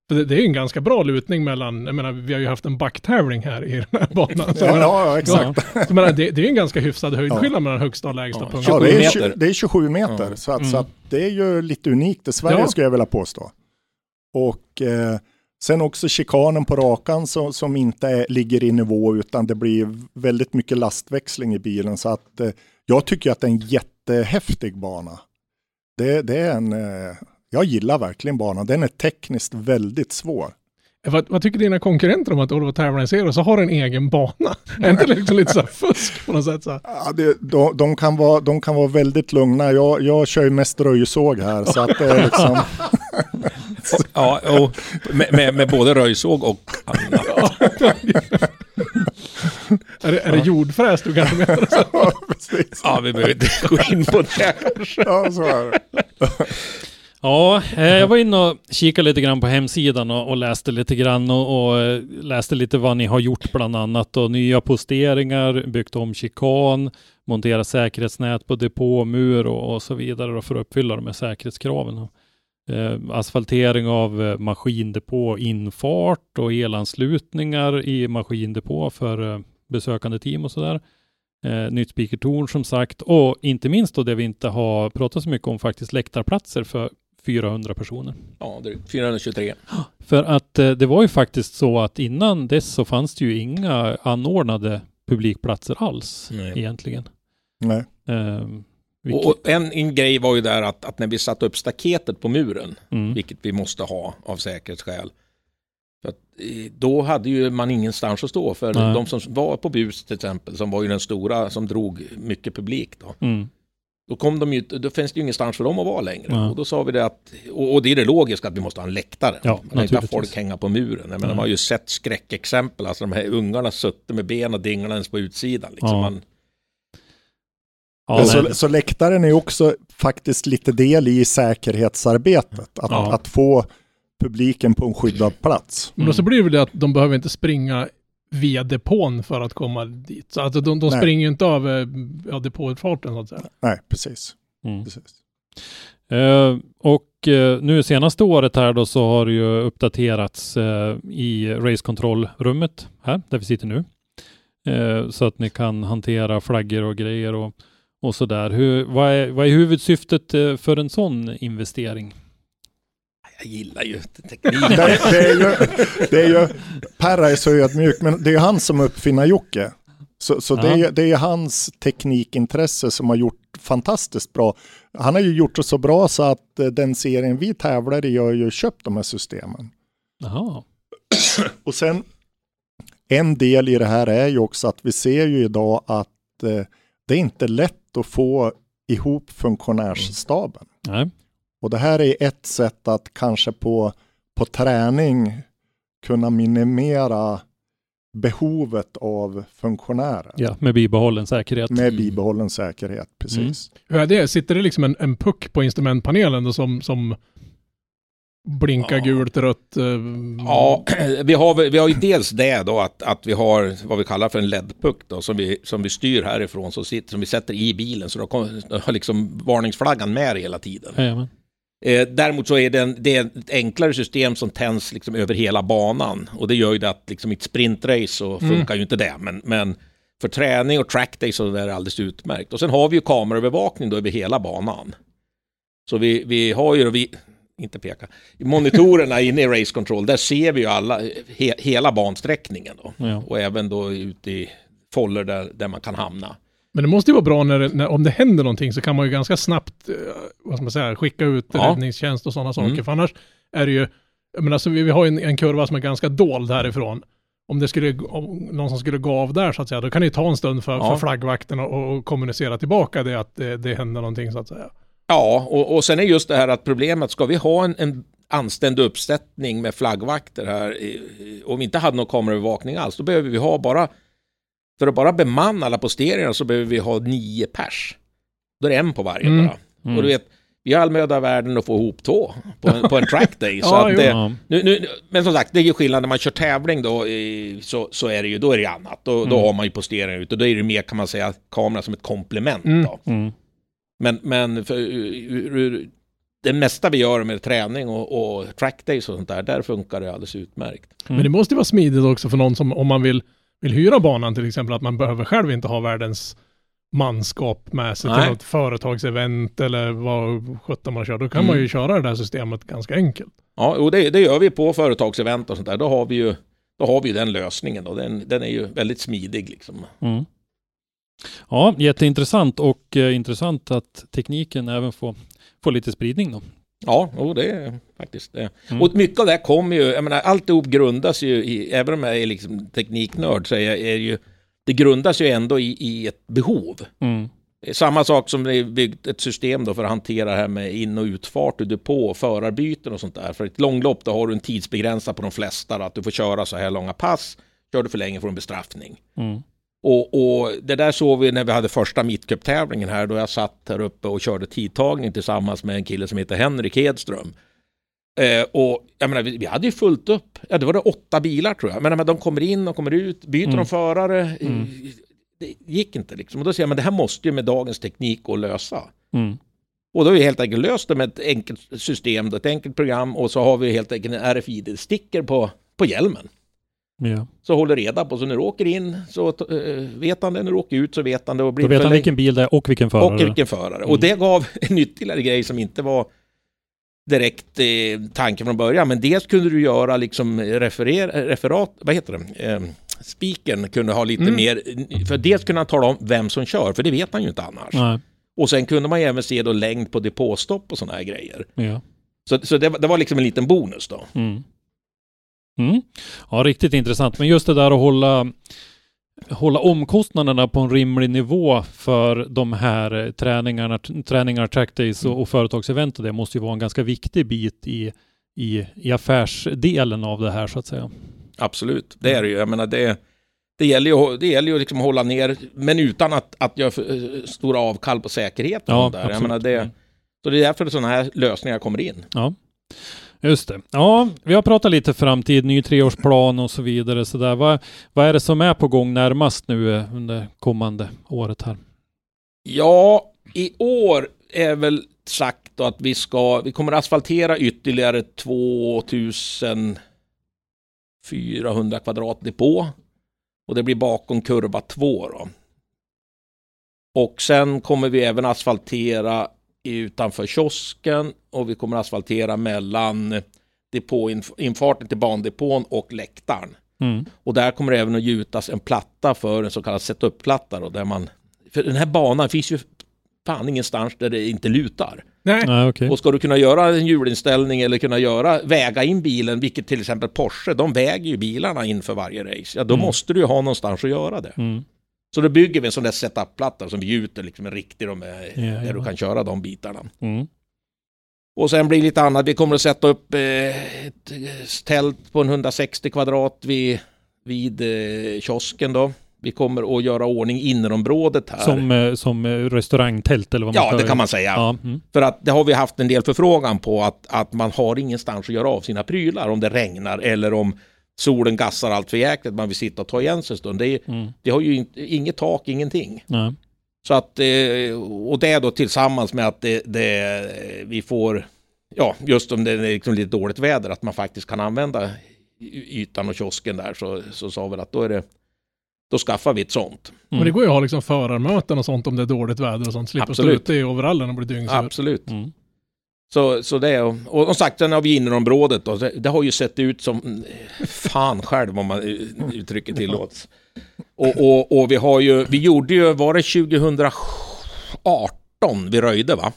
S6: För det, det är ju en ganska bra lutning mellan, jag menar, vi har ju haft en backtävling här i den här banan. Så
S4: Ja,
S6: menar,
S4: ja, exakt.
S6: så jag menar, det, det är ju en ganska hyfsad höjdskillnad mellan högsta och lägsta
S5: Ja,
S6: punkten.
S4: Ja,
S5: 27
S4: det, är,
S5: meter.
S4: tju- det är 27 meter,
S5: Ja.
S4: så, att,
S2: Mm.
S4: så att det är ju lite unikt i Sverige
S6: Ja.
S4: skulle jag vilja påstå. Och eh, sen också chikanen på rakan som, som inte är, ligger i nivå utan det blir väldigt mycket lastväxling i bilen. Så att eh, jag tycker att det är en jättehäftig bana. Det, det är en, eh, jag gillar verkligen banan, den är tekniskt väldigt svår.
S6: Vad, vad tycker dina konkurrenter om att Volvo Zero så har en egen bana? [laughs] är inte det liksom lite så här fusk på något sätt? Så?
S4: Ja, det, de, de, kan vara, de kan vara väldigt lugna. Jag, jag kör ju mest röjsåg här så att det är liksom... [laughs] [laughs]
S5: ja, och med, med, med både röjsåg och annat. [laughs]
S6: Är det, är det jordfräs du kanske menar? [laughs]
S4: Ja, precis.
S5: Ja, vi behöver inte gå in på det kanske.
S4: Ja, så är det.
S2: Ja, eh, jag var inne och kikade lite grann på hemsidan och, och läste lite grann och, och eh, läste lite vad ni har gjort bland annat och nya posteringar, byggt om chikan, monterat säkerhetsnät på depåmur och, och så vidare då för att uppfylla de här säkerhetskraven. Eh, asfaltering av eh, maskindepå infart och elanslutningar i maskindepå för eh, besökande team och sådär. Eh, nytt speakertorn som sagt och inte minst då det vi inte har pratat så mycket om faktiskt läktarplatser för 400 personer.
S5: Ja, det är 423. [gasps]
S2: För att eh, det var ju faktiskt så att innan dess så fanns det ju inga anordnade publikplatser alls
S5: Nej.
S2: egentligen.
S4: Nej.
S2: Eh, vilket,
S5: Och, en, en grej var ju där att, att när vi satte upp staketet på muren,
S2: mm,
S5: vilket vi måste ha av säkerhetsskäl, för att, eh, då hade ju man ingenstans att stå. För
S2: Nej.
S5: de som var på bus till exempel, som var ju den stora som drog mycket publik då.
S2: mm,
S5: Då, kom de ju, då finns det ju ingenstans för dem att vara längre. Och då sa vi det att, och, det är det logiska att vi måste ha en läktare.
S2: Ja,
S5: man kan inte ha folk hänga på muren.
S2: Nej.
S5: man har ju sett skräckexempel, alltså de här ungarna suttit med ben och dinglandes på utsidan. Liksom.
S2: Ja.
S5: Man,
S2: ja,
S4: så, så läktaren är också faktiskt lite del i säkerhetsarbetet. Att,
S2: Ja.
S4: att få publiken på en skyddad plats.
S6: Men då så blir det väl det att de behöver inte springa via depån för att komma dit. Så alltså de, de springer ju inte av eh, ja, depåutfarten så att säga.
S4: Nej, precis.
S2: mm.
S4: precis.
S2: Eh, och eh, nu senaste året här då så har det ju uppdaterats eh, i racekontrollrummet här där vi sitter nu. Eh, så att ni kan hantera flaggor och grejer och, och sådär. Hur, vad, är, vad är huvudsyftet eh, för en sån investering?
S5: jag gillar ju [laughs]
S4: Det,
S5: teknik.
S4: det, är ju, det är ju, Per är så ödmjuk, men det är han som uppfinner Jocke. Så, så det, är, det är hans teknikintresse som har gjort fantastiskt bra. Han har ju gjort det så bra så att eh, den serien vi tävlar i har ju köpt de här systemen.
S2: Jaha.
S4: Och sen en del i det här är ju också att vi ser ju idag att eh, det är inte lätt att få ihop funktionärsstaben.
S2: Nej.
S4: Och det här är ett sätt att kanske på, på träning kunna minimera behovet av funktionärer
S2: Ja, med bibehållen säkerhet.
S4: med bibehållen säkerhet. Precis.
S6: Hur är det? Sitter det liksom en, en puck på instrumentpanelen som, som blinkar
S5: Ja.
S6: gult, rött? eh,
S5: Ja, [clears throat] vi har, vi har ju dels det då att, att vi har vad vi kallar för en LED-puck då som vi, som vi styr härifrån som, sitter, som vi sätter i bilen så då har liksom varningsflaggan med hela tiden.
S2: Jajamän.
S5: Eh, däremot så är det, en, det är ett enklare system som tänds liksom över hela banan och det gör ju det att liksom i ett sprintrace så
S6: Mm.
S5: funkar ju inte det men, men för träning och trackday så är det alldeles utmärkt. Och sen har vi ju kameraövervakning då över hela banan. Så vi, vi har ju, vi, inte peka, monitorerna inne i Race Control, där ser vi ju alla, he, hela bansträckningen då.
S2: Ja.
S5: Och även då ute i foller där, där man kan hamna.
S6: Men det måste ju vara bra när, när om det händer någonting så kan man ju ganska snabbt, eh, vad ska man säga, skicka ut
S5: Ja.
S6: räddningstjänst och sådana saker.
S5: Mm.
S6: För annars är det ju, menar, alltså, vi, vi har ju en, en kurva som är ganska dold härifrån. Om det skulle, om någon som skulle gå av där så att säga, då kan det ju ta en stund för,
S5: Ja.
S6: för flaggvakten och, kommunicera tillbaka det att det, det händer någonting så att säga.
S5: Ja, och, och sen är just det här att problemet, ska vi ha en, en anständig uppsättning med flaggvakter här, om vi inte hade någon kameraövervakning alls, då behöver vi ha bara, för att bara bemanna alla posteringar så behöver vi ha nio pers. Då är det en på varje
S6: Mm.
S5: bara. Och du vet, vi har all möda världen att få ihop två på en, på en trackday. [laughs] så
S6: Ja,
S5: att det, nu, nu, men som sagt, det är ju skillnad när man kör tävling då, så, så är det ju, då är det annat. Då, då
S2: Mm.
S5: har man ju posteringar ute, då är det mer kan man säga kamera som ett komplement
S6: Mm.
S5: då.
S2: Mm.
S5: Men, men för, ur, ur, det mesta vi gör med träning och, och trackdays och sånt där, där funkar det alldeles utmärkt.
S2: Mm.
S6: Men det måste ju vara smidigt också för någon som, om man vill, vill hyra banan till exempel, att man behöver själv inte ha världens manskap med sig
S5: Nej.
S6: till något företagsevent eller vad sjutton man kör. Då kan man ju köra det där systemet ganska enkelt.
S5: Ja, och det, det gör vi på företagsevent och sånt där. Då har vi ju då har vi den lösningen då. Den, den är ju väldigt smidig liksom.
S2: Mm. Ja, jätteintressant och eh, intressant att tekniken även får, får lite spridning då.
S5: Ja, och det är faktiskt det.
S2: Mm.
S5: Och mycket av det här kommer ju, jag menar alltihop grundas ju i, även om jag är liksom tekniknörd så är, jag- är ju, det grundas ju ändå i, i ett behov.
S2: Mm.
S5: Samma sak som det är byggt ett system då för att hantera det här med in och utfart ur depå, förarbyten och sånt där. För ett långlopp då har du en tidsbegränsad på de flesta, då, att du får köra så här långa pass. Kör du för länge får du en bestraffning.
S2: Mm.
S5: Och, och det där såg vi när vi hade första mittcuptävlingen här då jag satt här uppe och körde tidtagning tillsammans med en kille som heter Henrik Hedström. Eh, och jag menar, vi, vi hade ju fullt upp. Ja, det var det åtta bilar tror jag. Men de kommer in och kommer ut, byter
S2: Mm.
S5: de förare.
S2: Mm.
S5: Det gick inte liksom. Och då säger jag, men det här måste ju med dagens teknik gå att lösa.
S2: Mm.
S5: Och då har vi helt enkelt löst det med ett enkelt system, ett enkelt program och så har vi helt enkelt en RFID-sticker på, på hjälmen.
S2: Ja.
S5: Så håller reda på, så när du åker in så eh, vet han det, när du åker ut så vet han det. Och blir
S2: Då vet han vilken bil det är och vilken förare.
S5: och vilken förare.
S2: Mm.
S5: Och det gav en ytterligare grej som inte var direkt eh, tanken från början. Men dels kunde du göra liksom referer, referat, vad heter det? Eh, Speakern kunde ha lite
S6: Mm.
S5: mer, för dels kunde han tala om vem som kör, för det vet han ju inte annars.
S2: Nej.
S5: Och sen kunde man ju även se då längd på depåstopp och sådana här grejer.
S2: Ja.
S5: Så, så det, var- det var liksom en liten bonus då.
S2: Mm. Mm. Ja, riktigt intressant. Men just det där att hålla, hålla omkostnaderna på en rimlig nivå för de här eh, träningarna, träningar, trackdays och, och företagsevent och det måste ju vara en ganska viktig bit i, i, i affärsdelen av det här så att säga.
S5: Absolut, det är det ju. Jag menar det, det gäller ju, det gäller ju liksom att hålla ner, men utan att, att göra eh, stora avkall på säkerheten.
S2: Ja,
S5: där. Jag menar det,
S2: Mm.
S5: så det är därför sådana här lösningar kommer in.
S2: Ja, just det. Ja, vi har pratat lite framtid, ny treårsplan och så vidare. Så där. Vad, vad är det som är på gång närmast nu eh, under kommande året här?
S5: Ja, i år är väl sagt då att vi ska, vi kommer asfaltera ytterligare 2400 kvadrat depå. Och det blir bakom kurva 2 då. Och sen kommer vi även asfaltera utanför kiosken och vi kommer asfaltera mellan depåinfarten till bandepån och läktaren.
S2: Mm.
S5: Och där kommer det även att gjutas en platta för en så kallad setup-platta då, där man för den här banan finns ju fan ingenstans där det inte lutar.
S6: Nej,
S2: Nej, okej.
S5: Och ska du kunna göra en hjulinställning eller kunna göra, väga in bilen, vilket till exempel Porsche, de väger ju bilarna inför varje race. Ja, då
S2: Mm.
S5: måste du ju ha någonstans att göra det.
S2: Mm.
S5: Så då bygger vi en sån där setup-platta som vi gjuter liksom en riktig, de,
S2: Ja,
S5: där
S2: ja.
S5: du kan köra de bitarna.
S2: Mm.
S5: Och sen blir det lite annat, vi kommer att sätta upp eh, ett eh, tält på en 160 kvadrat vid, vid eh, kiosken då. Vi kommer att göra ordning innerområdet här.
S2: Som, eh, som eh, restaurangtält eller vad man
S5: ja,
S2: ska-
S5: det kan man säga.
S2: Ja. Mm.
S5: För att det har vi haft en del förfrågan på att, att man har ingenstans att göra av sina prylar om det regnar eller om solen gassar allt för jäkligt, man vill sitta och ta igen sig en stund. Det, är,
S2: Mm.
S5: det har ju inte, inget tak, ingenting.
S2: Nej.
S5: Så att, eh, och det då tillsammans med att det, det, vi får, ja, just om det är liksom lite dåligt väder, att man faktiskt kan använda ytan och kiosken där, så, så sa vi att då är det, då skaffar vi ett sånt.
S2: Mm.
S6: och det går ju att ha liksom förarmöten och sånt om det är dåligt väder och sånt. Slippa stå
S5: Absolut.
S6: ute i overallen och bli dyngsur.
S5: Absolut.
S2: Mm.
S5: Så, så det, och, och som sagt, sen har vi innerområdet då, det, det har ju sett ut som fan själv om man uttrycket tillåts. Och, och, och vi har ju, vi gjorde ju, var det 2018 vi röjde va?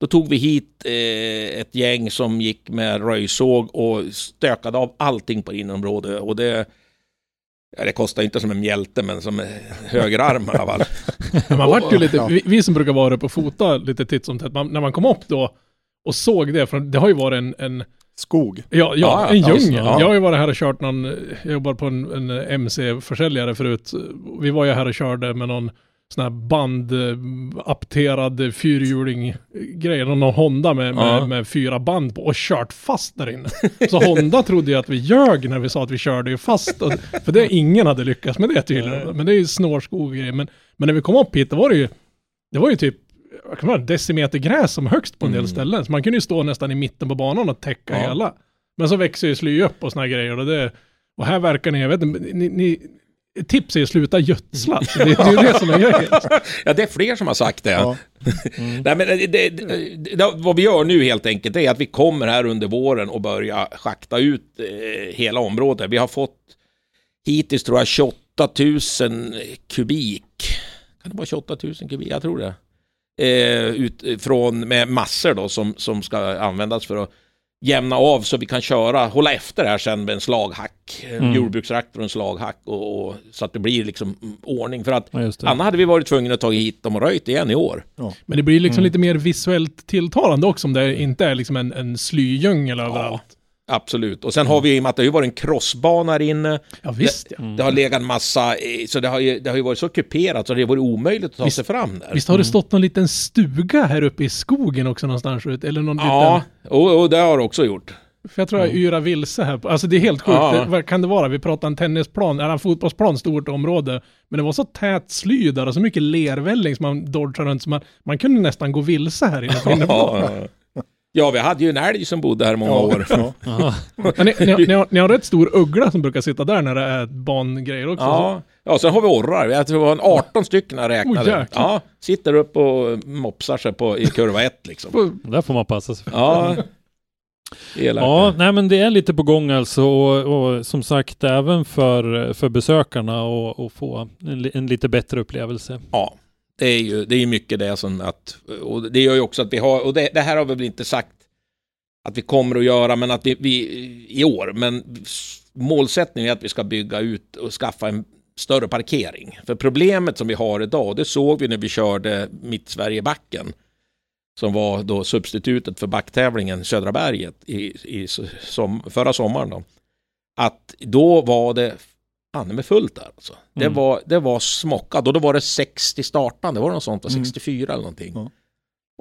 S5: Då tog vi hit eh, ett gäng som gick med röjsåg och stökade av allting på innerområdet och det Ja, det kostar inte som en mjälte men som högerarm i alla fall. [laughs]
S6: Man vart ju lite, vi, vi som brukar vara uppe och fota lite titt som tätt, man, när man kom upp då och såg det, för det har ju varit en, en
S4: Skog.
S6: Ja, ja,
S5: Ja,
S6: en djungel.
S5: ja.
S6: Jag har ju varit här och kört någon, jag jobbar på en, en MC-försäljare förut. Vi var ju här och körde med någon sån här band, eh, apterad fyrhjuling grej, någon Honda med, med,
S5: Ja.
S6: med fyra band på och kört fast där inne. Så Honda trodde ju att vi ljög när vi sa att vi körde ju fast. Och, för det, ingen hade lyckats med det tydligen. Men det är ju snårskog men, men när vi kom upp hit, då var det ju, det var ju typ man, decimeter gräs som högst på en del
S5: Mm.
S6: ställen. Så man kunde ju stå nästan i mitten på banan och täcka
S5: Ja.
S6: hela. Men så växer ju sly upp och såna här grejer. Och, det, och här verkar ni, jag vet inte, ni, ni, tips är att sluta gödsla. [laughs] Det, det är ju det som är grejen. [laughs]
S5: Ja, det är fler som har sagt det.
S4: Ja. [laughs]
S5: Nej, men det, det, det, det, vad vi gör nu helt enkelt är att vi kommer här under våren och börja schakta ut eh, hela området. Vi har fått hittills tror jag 28 000 kubik. Kan det vara 28 000 kubik? Jag tror det. Eh, ut, från, med massor då som, som ska användas för att jämna av så vi kan köra, hålla efter här sen med en slaghack,
S2: Mm.
S5: jordbrukstraktor och en slaghack och, och så att det blir liksom ordning. För att
S2: Ja.
S5: Annars hade vi varit tvungna att ta hit dem och röjt igen i år.
S6: Men det blir liksom
S2: Mm.
S6: lite mer visuellt tilltalande också om det inte är liksom en, en slydjungel överallt.
S5: Absolut. Och sen har vi, i och med att det har ju varit en crossbana här inne.
S6: Ja visst ja.
S2: Mm.
S5: Det har legat en massa, så det har ju, det har ju varit så kuperat så det har varit omöjligt att ta
S6: Visst-
S5: sig fram där.
S6: Visst har det stått någon liten stuga här uppe i skogen också någonstans? Eller någon
S5: Ja, och, och det har det också gjort.
S6: För jag tror jag yra vilse här. Alltså det är helt sjukt.
S5: Ja.
S6: Det, vad kan det vara? Vi pratar en tennisplan, eller en fotbollsplan, stort område. Men det var så tät sly där och så mycket lervälling som man dodgar runt så man, man kunde nästan gå vilse här inne [laughs] på.
S5: Ja, ja, vi hade ju en älg som bodde här många
S4: Ja,
S5: år.
S4: ja.
S6: Ni, ni, har- ni, har, ni har rätt stor uggla som brukar sitta där när det är bangrejer också.
S5: Ja, ja sen har vi orrar. Jag tror det var en 18 stycken jag räknade.
S6: Oh,
S5: ja, sitter upp och mopsar sig på, i kurva 1 liksom.
S6: Så-
S2: Där får man passa sig för.
S5: Ja, elaka.
S2: Ja, nej men det är lite på gång alltså och, och som sagt även för, för besökarna och, och få en, en lite bättre upplevelse.
S5: Ja, det är ju det är mycket det som att, och det gör ju också att vi har, och det, det här har vi väl inte sagt att vi kommer att göra, men att vi, vi i år, men målsättningen är att vi ska bygga ut och skaffa en större parkering. För problemet som vi har idag, det såg vi när vi körde Mittsverigebacken, som var då substitutet för backtävlingen Södra berget i, i som, förra sommaren då. Att då var det fan med fullt där alltså. Det,
S2: Mm.
S5: var, det var smockat och då var det 60 startande, var det något sånt? va?
S4: Mm.
S5: 64 eller någonting.
S4: Ja.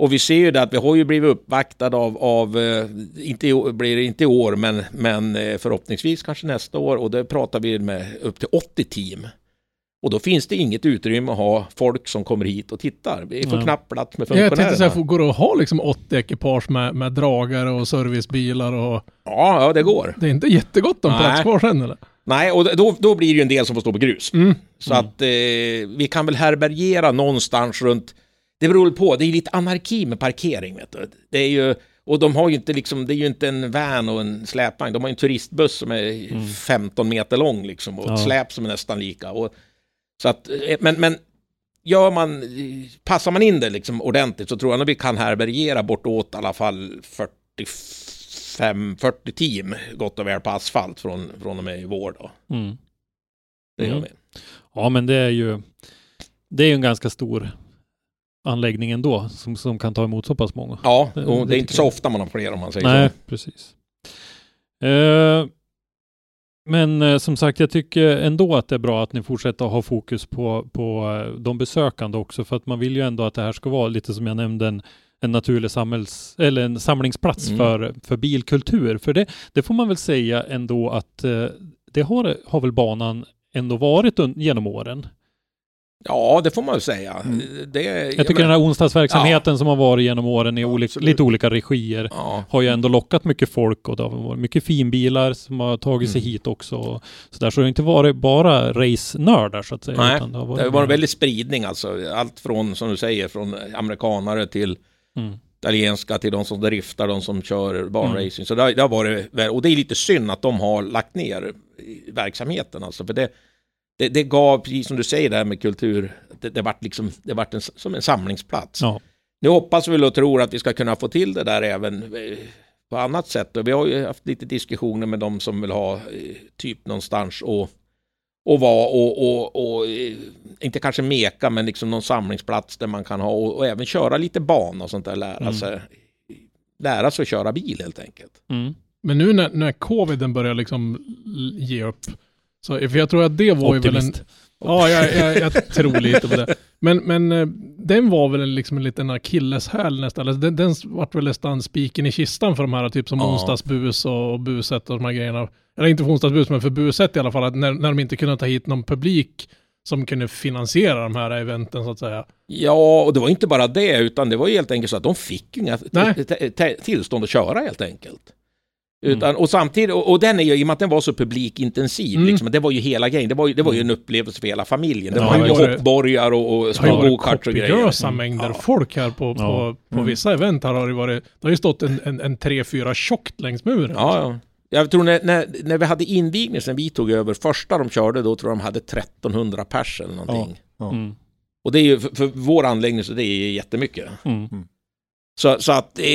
S5: Och vi ser ju det att vi har ju blivit uppvaktade av, av eh, inte, blir det inte i år, men, men eh, förhoppningsvis kanske nästa år och det pratar vi med upp till 80 team. Och då finns det inget utrymme att ha folk som kommer hit och tittar. Vi får
S2: Nej.
S5: knappt plats med
S6: Jag tänkte
S5: funktionärerna.
S6: säga, går det att ha liksom 80 ekipage med, med dragare och servicebilar och...
S5: Ja, ja, det går.
S6: Det är inte jättegott om
S5: Nej.
S6: plats kvar sen eller?
S5: Nej, och då, då blir det ju en del som får stå på grus.
S6: Mm.
S5: Så att eh, vi kan väl härbärgera någonstans runt det beror på, det är lite anarki med parkering. Vet du. Det är ju, och de har ju inte liksom, det är ju inte en van och en släpvagn. De har ju en turistbuss som är 15 meter lång liksom och
S2: Ja.
S5: ett släp som är nästan lika. Och, så att, eh, men, men gör man, passar man in det liksom ordentligt så tror jag att vi kan härbärgera bortåt i alla fall 45-40 team gott och väl på asfalt från, från och med i vår då.
S2: Mm.
S5: Det gör
S2: Mm.
S5: vi.
S2: Ja, men det är ju det är ju en ganska stor anläggning ändå som, som kan ta emot så pass många.
S5: Ja,
S2: Det-
S5: och
S2: det
S5: det är inte så
S2: jag.
S5: ofta man har fler om man säger
S2: Nej,
S5: så.
S2: precis. Eh, men eh, som sagt, jag tycker ändå att det är bra att ni fortsätter att ha fokus på, på eh, de besökande också, för att man vill ju ändå att det här ska vara lite som jag nämnde en, en naturlig samhälls, eller en samlingsplats
S5: Mm.
S2: för, för bilkultur. För det, det får man väl säga ändå att eh, det har, har väl banan ändå varit genom åren.
S5: Ja, det får man ju säga.
S4: Mm.
S5: Det,
S2: Jag tycker den här onsdagsverksamheten som har varit genom åren i
S4: Ja,
S2: olika, lite olika regier
S5: Ja,
S2: har ju ändå lockat mycket folk och det har varit mycket finbilar som har tagit sig
S5: Mm.
S2: hit också. Så, där, så det har inte varit bara race-nördar så att säga.
S5: Nej,
S2: utan det har
S5: det har varit väldigt spridning alltså. Allt från, som du säger, från amerikanare till
S2: Mm.
S5: italienska till de som driftar, de som kör banracing.
S2: Mm.
S5: Så det har, det har varit, och det är lite synd att de har lagt ner verksamheten alltså. För det, det, det gav, precis som du säger där med kultur, det, det vart liksom, det vart en, som en samlingsplats.
S2: Ja.
S5: Nu hoppas vi och tror att vi ska kunna få till det där även eh, på annat sätt. Och vi har ju haft lite diskussioner med de som vill ha eh, typ någonstans och, och vara och, och, och eh, inte kanske meka men liksom någon samlingsplats där man kan ha och, och även köra lite bana och sånt där, lära
S2: Mm.
S5: sig lära sig att köra bil helt enkelt.
S2: Mm.
S6: Men nu när, när coviden börjar liksom ge upp, så, för jag tror att det var ju väl en... Ja, jag, jag, jag tror lite på det. Men, men eh, den var väl en, liksom en liten akilleshäl nästan. Alltså, den, den vart väl nästan spiken i kistan för de här, typ som
S5: Ja.
S6: onsdagsbus och, och buset och de här grejerna. Eller inte för onsdagsbus, men för buset i alla fall. Att när, när de inte kunde ta hit någon publik som kunde finansiera de här eventen så att säga.
S5: Ja, och det var inte bara det, utan det var helt enkelt så att de fick inga tillstånd att köra helt enkelt.
S2: Mm.
S5: Utan, Och samtidigt, och, och den är ju, i och med att den var så publikintensiv,
S6: Mm.
S5: liksom, det var ju hela grejen, det var ju, det var ju en upplevelse för hela familjen. Det
S2: Ja,
S5: var ju hoppborgar och, och
S6: Det har ju
S5: små gokarts och grejer.
S6: kopiösa mängder
S5: Ja.
S6: folk här på, på,
S2: Ja.
S6: på
S4: Mm.
S6: vissa event. Här har det varit, det har ju stått en, en, en tre, fyra tjockt längs muren.
S5: Ja, ja. Jag tror när, när, när vi hade invigning sen vi tog över, första de körde då tror jag de hade 1300 pers eller någonting.
S4: Ja.
S2: Mm.
S5: Och det är ju för, för vår anläggning så det är jättemycket.
S2: Mm.
S5: Så, så att, eh,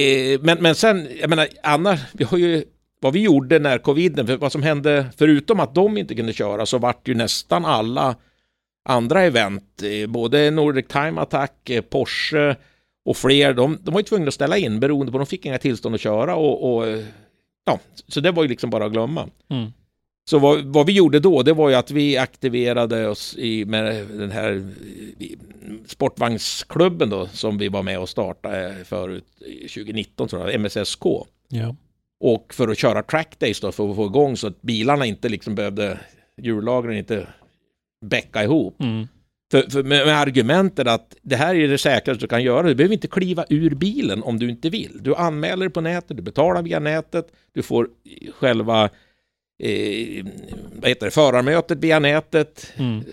S5: men, men sen, jag menar, annars, vi har ju, vad vi gjorde när coviden, för vad som hände, förutom att de inte kunde köra, så vart ju nästan alla andra event, eh, både Nordic Time Attack, eh, Porsche och fler, de, de var ju tvungna att ställa in beroende på att de fick inga tillstånd att köra och, och eh, ja, så det var ju liksom bara att glömma.
S2: Mm.
S5: Så vad, vad vi gjorde då, det var ju att vi aktiverade oss i, med den här sportvagnsklubben då, som vi var med och startade förut, eh, 2019 tror jag, MSSK.
S2: Ja.
S5: Och för att köra trackdays då, för att få igång så att bilarna inte liksom behövde, hjullagren inte bäcka ihop.
S2: Mm.
S5: För, för med, med argumentet att det här är det säkraste du kan göra. Du behöver inte kliva ur bilen om du inte vill. Du anmäler på nätet, du betalar via nätet, du får själva eh, vad heter det, förarmötet via nätet.
S2: Mm.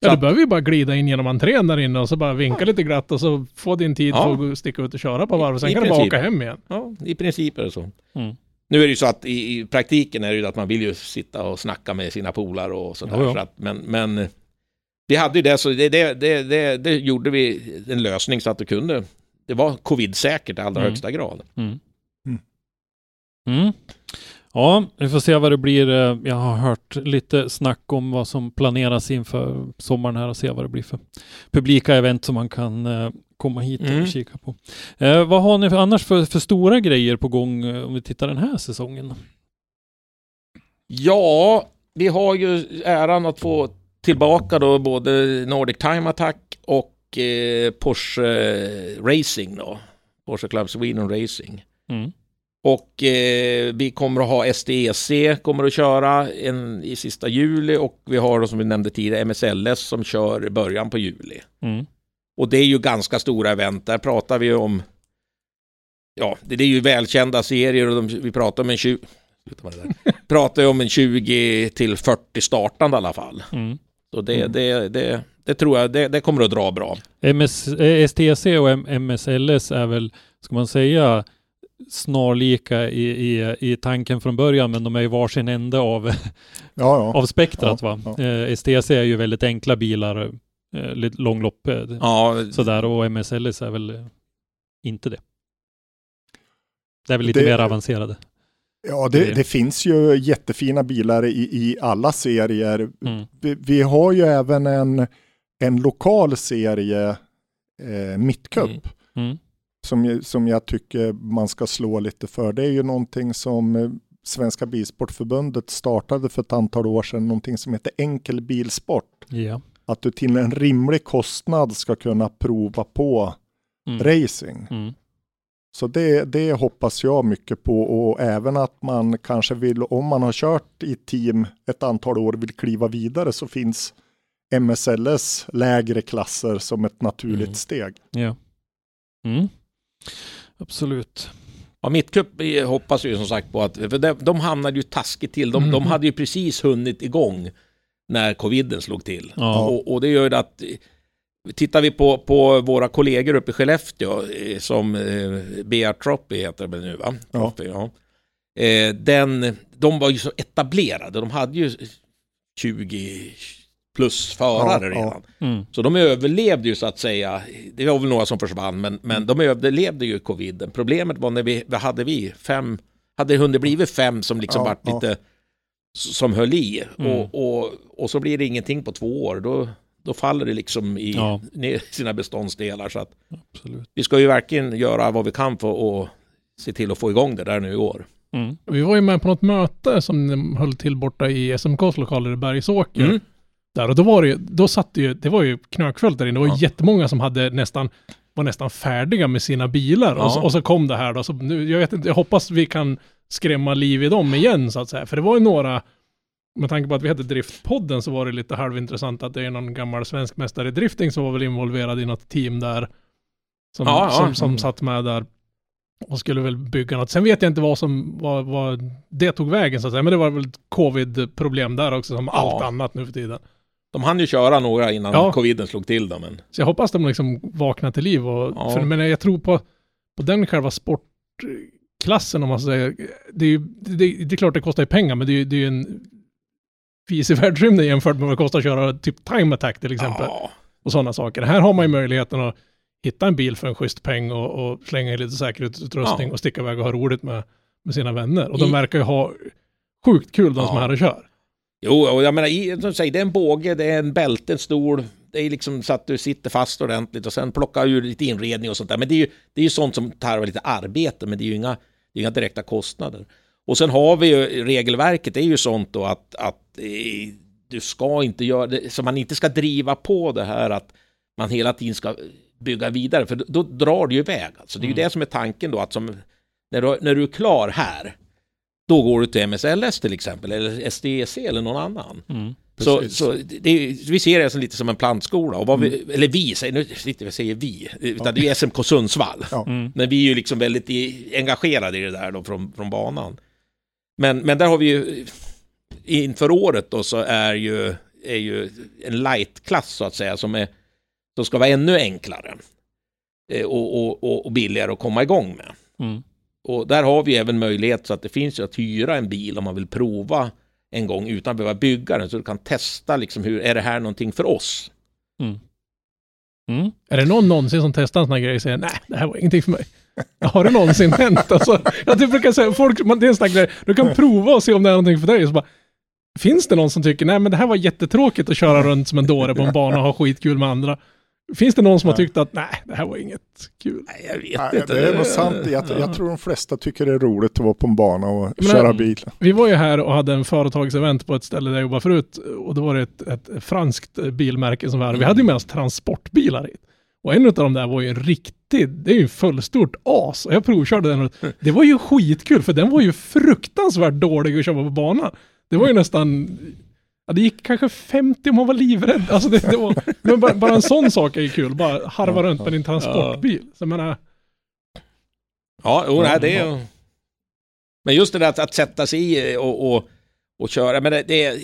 S6: Ja, du behöver ju bara glida in genom entrén där inne och så bara vinka lite glatt och så få din tid
S5: Ja.
S6: för att sticka ut och köra på varv. Sen
S5: I
S6: kan du bara
S5: princip.
S6: åka hem igen.
S5: Ja, i princip är det så.
S2: Mm.
S5: Nu är det ju så att i, i praktiken är det ju att man vill ju sitta och snacka med sina polare och sådär. Så att, men, men eh, vi hade ju det, så det, det, det, det, det gjorde vi en lösning så att du kunde. Det var covid-säkert i allra
S2: Mm.
S5: högsta grad.
S2: Mm.
S4: Mm.
S2: Ja, vi får se vad det blir. Eh, Jag har hört lite snack om vad som planeras inför sommaren här och se vad det blir för publika event som man kan eh, komma hit
S5: Mm.
S2: och kika på. Eh, vad har ni för, annars för, för stora grejer på gång eh, om vi tittar den här säsongen?
S5: Ja, vi har ju äran att få tillbaka då både Nordic Time Attack och eh, Porsche Racing då. Porsche Club Sweden Racing.
S2: Mm.
S5: Och eh, vi kommer att ha STEC, kommer att köra en, i sista juli och vi har då, som vi nämnde tidigare MSLS som kör i början på juli.
S2: Mm.
S5: Och det är ju ganska stora event, där pratar vi om Ja, det, är ju välkända serier och de, vi pratar om en 20 Sluta med det där. [laughs] pratar ju om en 20 till 40 startande i alla fall.
S2: Mm.
S5: Så det,
S4: Mm.
S5: det, det, det tror jag, det, det kommer att dra bra.
S2: MS, eh, STC och M- MSLS är väl, ska man säga, snarlika i, i, i tanken från början, men de är i varsin ände av,
S4: Ja, ja.
S2: av spektrat.
S4: Ja,
S2: va?
S4: ja.
S2: Eh, STC är ju väldigt enkla bilar, eh, lite långlopp eh,
S5: Ja,
S2: sådär, och MSLS är väl inte det. Det är väl lite
S4: Det-
S2: mer avancerade.
S4: ja det, det finns ju jättefina bilar i, i alla serier.
S2: Mm.
S4: Vi, vi har ju även en, en lokal serie, eh, Mittcup,
S5: Mm.
S2: Mm.
S4: Som, som jag tycker man ska slå lite för. Det är ju någonting som eh, Svenska Bilsportförbundet startade för ett antal år sedan, någonting som heter enkel bilsport.
S2: Ja.
S4: Att du till en rimlig kostnad ska kunna prova på
S2: Mm.
S4: racing.
S2: Mm.
S4: Så det, det hoppas jag mycket på och även att man kanske vill, om man har kört i team ett antal år vill kliva vidare så finns MSLS lägre klasser som ett naturligt
S5: Mm.
S4: steg.
S2: Ja. Mm. Absolut.
S5: Ja, Mittcup eh, hoppas ju som sagt på att, för de, de hamnade ju taskigt till. De,
S2: Mm.
S5: de hade ju precis hunnit igång när coviden slog till.
S2: Ja.
S5: Och, och det gör ju att, eh, tittar vi på, på våra kollegor uppe i Skellefteå, eh, som eh, BR Trophy heter det nu va?
S4: Ja.
S5: Trophy, ja. Eh, den, de var ju så etablerade, de hade ju 20 plus förare
S4: Ja, ja.
S5: redan.
S2: Mm.
S5: Så de överlevde ju så att säga. Det var väl några som försvann, men, men de överlevde ju coviden. Problemet var när vi, vad hade vi? Fem, hade det hunnit blivit fem som liksom
S4: Ja,
S5: vart
S4: ja.
S5: lite, som höll i.
S2: Mm.
S5: Och, och, och så blir det ingenting på två år. Då, då faller det liksom i
S2: Ja. [laughs]
S5: ner sina beståndsdelar. Så att
S2: Absolut.
S5: vi ska ju verkligen göra vad vi kan för att se till att få igång det där nu i år.
S2: Mm.
S6: Vi var ju med på något möte som höll till borta i SMKs lokaler i Bergsåker.
S5: Mm.
S6: Där, och då var det ju, då satt det ju, det var ju knökfullt där inne. Det var
S5: Ja.
S6: jättemånga som hade nästan, var nästan färdiga med sina bilar. Och, så,
S5: Ja.
S6: och så kom det här då. Så nu, jag, vet inte, jag hoppas vi kan skrämma liv i dem igen så att säga. För det var ju några, med tanke på att vi hette Driftpodden så var det lite halvintressant att det är någon gammal svensk mästare i drifting som var väl involverad i något team där. Som,
S5: Ja, ja.
S6: som, som satt med där. Och skulle väl bygga något. Sen vet jag inte vad som, vad, vad det tog vägen så att säga. Men det var väl covid-problem där också som
S5: Ja.
S6: allt annat nu för tiden.
S5: De hann ju köra några innan
S6: Ja.
S5: coviden slog till då, men
S6: Så jag hoppas de liksom vaknar till liv. Och,
S5: Ja.
S6: för, men jag tror på, på den själva sportklassen om man säger. Det är, ju- det, det, är klart det kostar ju pengar men det är det är ju en fis i [laughs] världsrymden jämfört med vad det kostar att köra typ time attack till exempel.
S5: ja,
S6: Och sådana saker. Här har man ju möjligheten att hitta en bil för en schysst peng och, och slänga i lite säkerhetsutrustning
S5: Ja.
S6: och sticka iväg och ha roligt med, med sina vänner. Och
S5: I-
S6: de verkar ju ha sjukt kul de som är
S5: Ja.
S6: här och kör.
S5: Jo, och jag menar, som säger, det är en båge, det är en bälte, en stol. Det är liksom så att du sitter fast ordentligt och sen plocka ur lite inredning och sånt där. Men det är ju, det är ju sånt som tarvar lite arbete, men det är ju inga, det är inga direkta kostnader. Och sen har vi ju regelverket, det är ju sånt då att, att eh, du ska inte göra det, så man inte ska driva på det här att man hela tiden ska bygga vidare, för då, då drar det ju iväg. Alltså, det är ju det som är tanken då, att som, när, du, när du är klar här, då går du till MSLS till exempel, eller SDEC eller någon annan.
S2: Mm.
S5: Så, så det, vi ser det som lite som en plantskola. Och vi, Eller vi, säger, nu och säger vi, utan det är SMK Sundsvall.
S4: Ja.
S2: Mm.
S5: Men vi är ju liksom väldigt i, engagerade i det där då från, från banan. Men, men där har vi ju, inför året då så är ju, är ju en light-klass så att säga som, är, som ska vara ännu enklare. Eh, Och, och, och, och billigare att komma igång med.
S2: Mm.
S5: Och där har vi även möjlighet så att det finns att hyra en bil om man vill prova en gång utan att behöva bygga den. Så du kan testa liksom hur, är det här någonting för oss?
S2: Mm. Mm.
S6: Är det någon någonsin som testar en sån här grej och säger nej, det här var ingenting för mig. Har det någonsin hänt? Alltså, jag typ brukar säga, folk, man, det är en sån grej, du kan prova och se om det är någonting för dig. Så bara, finns det någon som tycker, nej men det här var jättetråkigt att köra runt som en dåre på en bana och ha skitkul med andra? Finns det någon som har tyckt att nej, det här var inget kul?
S5: Nej, jag vet
S4: Nej,
S5: inte.
S4: det är nog sant. Jag, jag tror de flesta tycker det är roligt att vara på en bana och
S6: Men-
S4: köra bil.
S6: Vi var ju här och hade en företagsevent på ett ställe där jag jobbade förut och då var det ett, ett franskt bilmärke som var här. Vi hade ju med oss transportbilar hit. Och en av de där var ju en riktig, det är ju en fullstort as. Och jag provkörde den och [laughs] det var ju skitkul för den var ju fruktansvärt dålig att köra på banan. Det var ju nästan, ja, det gick kanske 50 om man var livrädd. Alltså det, det var, men bara, bara en sån sak är ju kul, bara harva runt med din transportbil. Så jag menar,
S5: Ja, jo, nej, det är Men just det där att, att sätta sig i och, och, och köra, men det, det är...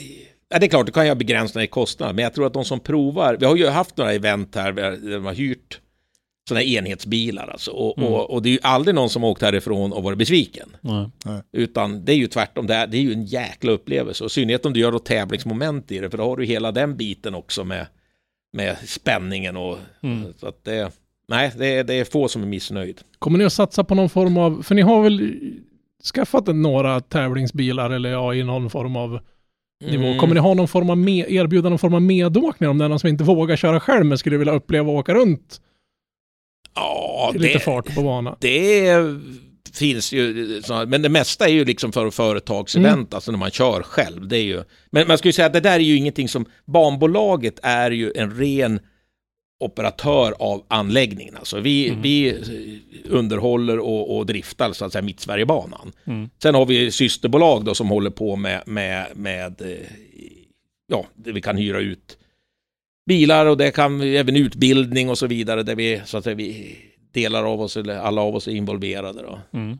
S5: Ja, det är klart, det kan jag begränsa i kostnad, men jag tror att de som provar, vi har ju haft några event här där de har hyrt sådana här enhetsbilar alltså, och,
S2: Mm.
S5: och, och det är ju aldrig någon som åkt härifrån och varit besviken.
S2: Nej.
S5: Utan det är ju tvärtom, det är, det är ju en jäkla upplevelse. Och i synnerhet om du gör då tävlingsmoment i det, för då har du hela den biten också med, med spänningen och
S2: Mm.
S5: så att det, nej, det är, det är få som är missnöjd.
S6: Kommer ni att satsa på någon form av, för ni har väl skaffat några tävlingsbilar eller ja, i någon form av nivå.
S5: Mm.
S6: Kommer ni ha någon form av med, erbjuda någon form av medåkning om det är någon som inte vågar köra själv men skulle vilja uppleva att åka runt
S5: Ja,
S6: i lite
S5: det,
S6: fart på banan?
S5: det finns ju, men det mesta är ju liksom för företagsevent,
S6: Mm.
S5: alltså när man kör själv. Det är ju, men man ju säga att det där är ju ingenting som, banbolaget är ju en ren operatör av anläggningen. Alltså vi,
S2: Mm.
S5: vi underhåller och, och driftar så att säga Mittsverigebanan.
S2: Mm.
S5: Sen har vi systerbolag då som håller på med, med, med eh, ja, det vi kan hyra ut bilar och det kan även utbildning och så vidare där vi, så att vi delar av oss eller alla av oss är involverade då.
S2: Mm.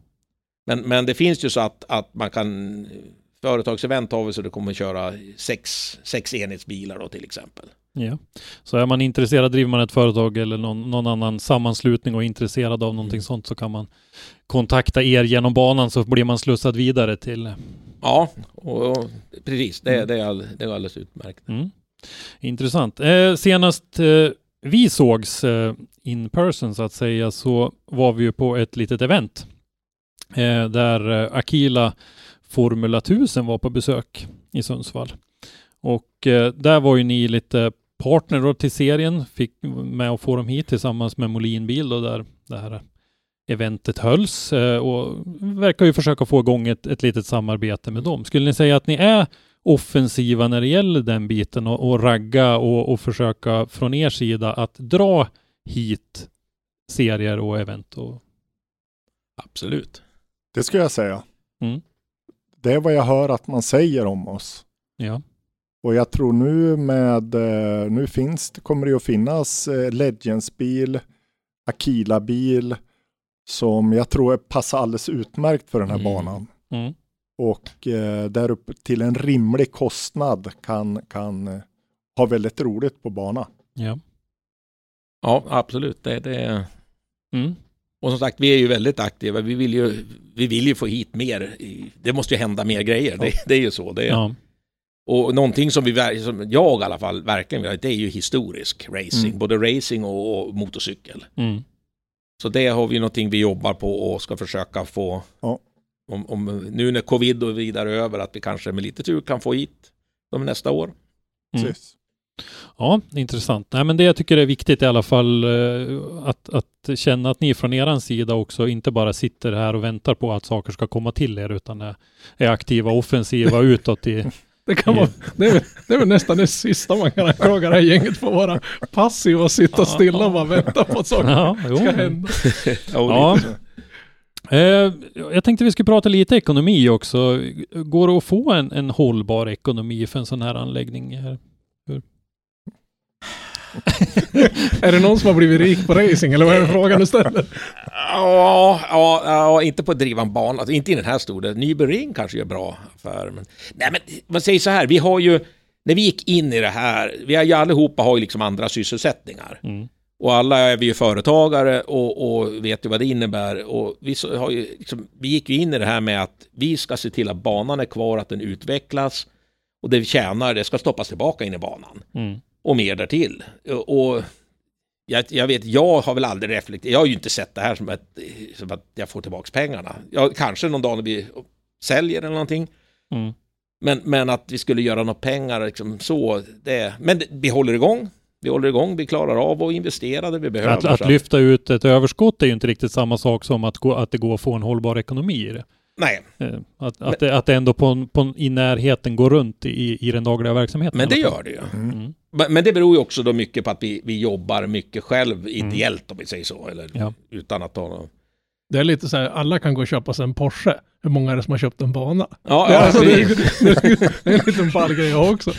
S5: Men, men det finns ju så att, att man kan företagsevent har vi så det kommer att köra sex, sex enhetsbilar då till exempel.
S2: Ja. Så är man intresserad, driver man ett företag eller någon, någon annan sammanslutning och är intresserad av någonting
S5: Mm.
S2: sånt så kan man kontakta er genom banan så blir man slussad vidare till
S5: Ja, och, och precis, det, det, är all, det är alldeles utmärkt.
S2: Mm. Intressant. Eh, senast eh, vi sågs eh, in person så att säga så var vi ju på ett litet event eh, där eh, Akila Formula 1000 var på besök i Sundsvall. Och eh, där var ju ni lite partner då till serien, fick med att få dem hit tillsammans med Molin Bil då där det här eventet hölls eh, och verkar ju försöka få igång ett, ett litet samarbete med dem. Skulle ni säga att ni är offensiva när det gäller den biten och, och ragga och, och försöka från er sida att dra hit serier och event? Och,
S5: Absolut.
S4: Det skulle jag säga.
S2: Mm.
S4: Det är vad jag hör att man säger om oss.
S2: ja.
S4: Och jag tror nu med, eh, nu finns det, kommer det att finnas eh, Legends-bil, Akila-bil som jag tror passar alldeles utmärkt för den här
S5: Mm.
S4: banan.
S2: Mm.
S4: Och eh, där uppe till en rimlig kostnad kan, kan eh, ha väldigt roligt på bana.
S2: Ja.
S5: Ja, absolut. Det, det,
S2: Mm.
S5: och som sagt, vi är ju väldigt aktiva. Vi vill ju, vi vill ju få hit mer. Det måste ju hända mer grejer. Det, det är ju så. Det,
S2: Ja.
S5: Och någonting som, vi, som jag i alla fall verkligen vill ha, det är ju historisk racing.
S4: Mm.
S5: Både racing och, och motorcykel.
S2: Mm.
S5: Så det har vi någonting vi jobbar på och ska försöka få.
S4: Ja.
S5: Om, om, nu när covid och vidare är över, att vi kanske med lite tur kan få hit dem nästa år.
S2: Mm.
S4: Precis.
S2: Ja, intressant. Nej, men det jag tycker är viktigt i alla fall eh, att, att känna att ni från er sida också inte bara sitter här och väntar på att saker ska komma till er utan är, är aktiva och offensiva [laughs] utåt i,
S6: Det, kan vara, det, är, det är väl nästan det sista man kan anklaga det här gänget för att vara passiv och sitta stilla och bara vänta på att saker
S2: Ja,
S6: ska hända.
S2: Ja. Eh, jag tänkte vi skulle prata lite ekonomi också. Går det att få en, en hållbar ekonomi för en sån här anläggning? Här? [laughs]
S6: Är det någon som har blivit rik på racing eller vad är det frågan du ställer?
S5: Ja, ja, ja, inte på att driva en bana, alltså, inte i den här storleken. Nybering kanske gör bra affärer. Men, nej, men man säger så här, vi har ju, när vi gick in i det här, vi har ju allihopa har ju liksom andra sysselsättningar.
S2: Mm.
S5: Och alla är vi ju företagare och, och vet ju vad det innebär. Och vi, har ju, liksom, vi gick ju in i det här med att vi ska se till att banan är kvar, att den utvecklas. Och det vi tjänar, det ska stoppas tillbaka in i banan.
S2: Mm.
S5: Och mer därtill. Och jag, jag vet, jag har väl aldrig reflekterat, jag har ju inte sett det här som, ett, som att jag får tillbaka pengarna. Ja, kanske någon dag när vi säljer eller någonting.
S2: Mm.
S5: Men, men att vi skulle göra några pengar liksom så, det, men det, vi håller igång. Vi håller igång, vi klarar av att investera det vi behöver.
S2: Att, att lyfta ut ett överskott är ju inte riktigt samma sak som att, gå, att det går att få en hållbar ekonomi i det.
S5: Nej,
S2: Eh, Att, att, det, att det ändå på, en- på, en- i närheten går runt i, i den dagliga verksamheten.
S5: men det gör det ju.
S4: Mm.
S2: Mm.
S5: Men det beror ju också då mycket på att vi, vi jobbar mycket själv ideellt om vi säger så. Eller
S2: Ja.
S5: utan att ta någon...
S6: Det är lite så här, alla kan gå och köpa sig en Porsche. Hur många är det som har köpt en bana?
S5: Ja, ja,
S6: alltså, [laughs] det, är, det är en liten ballgrej jag också.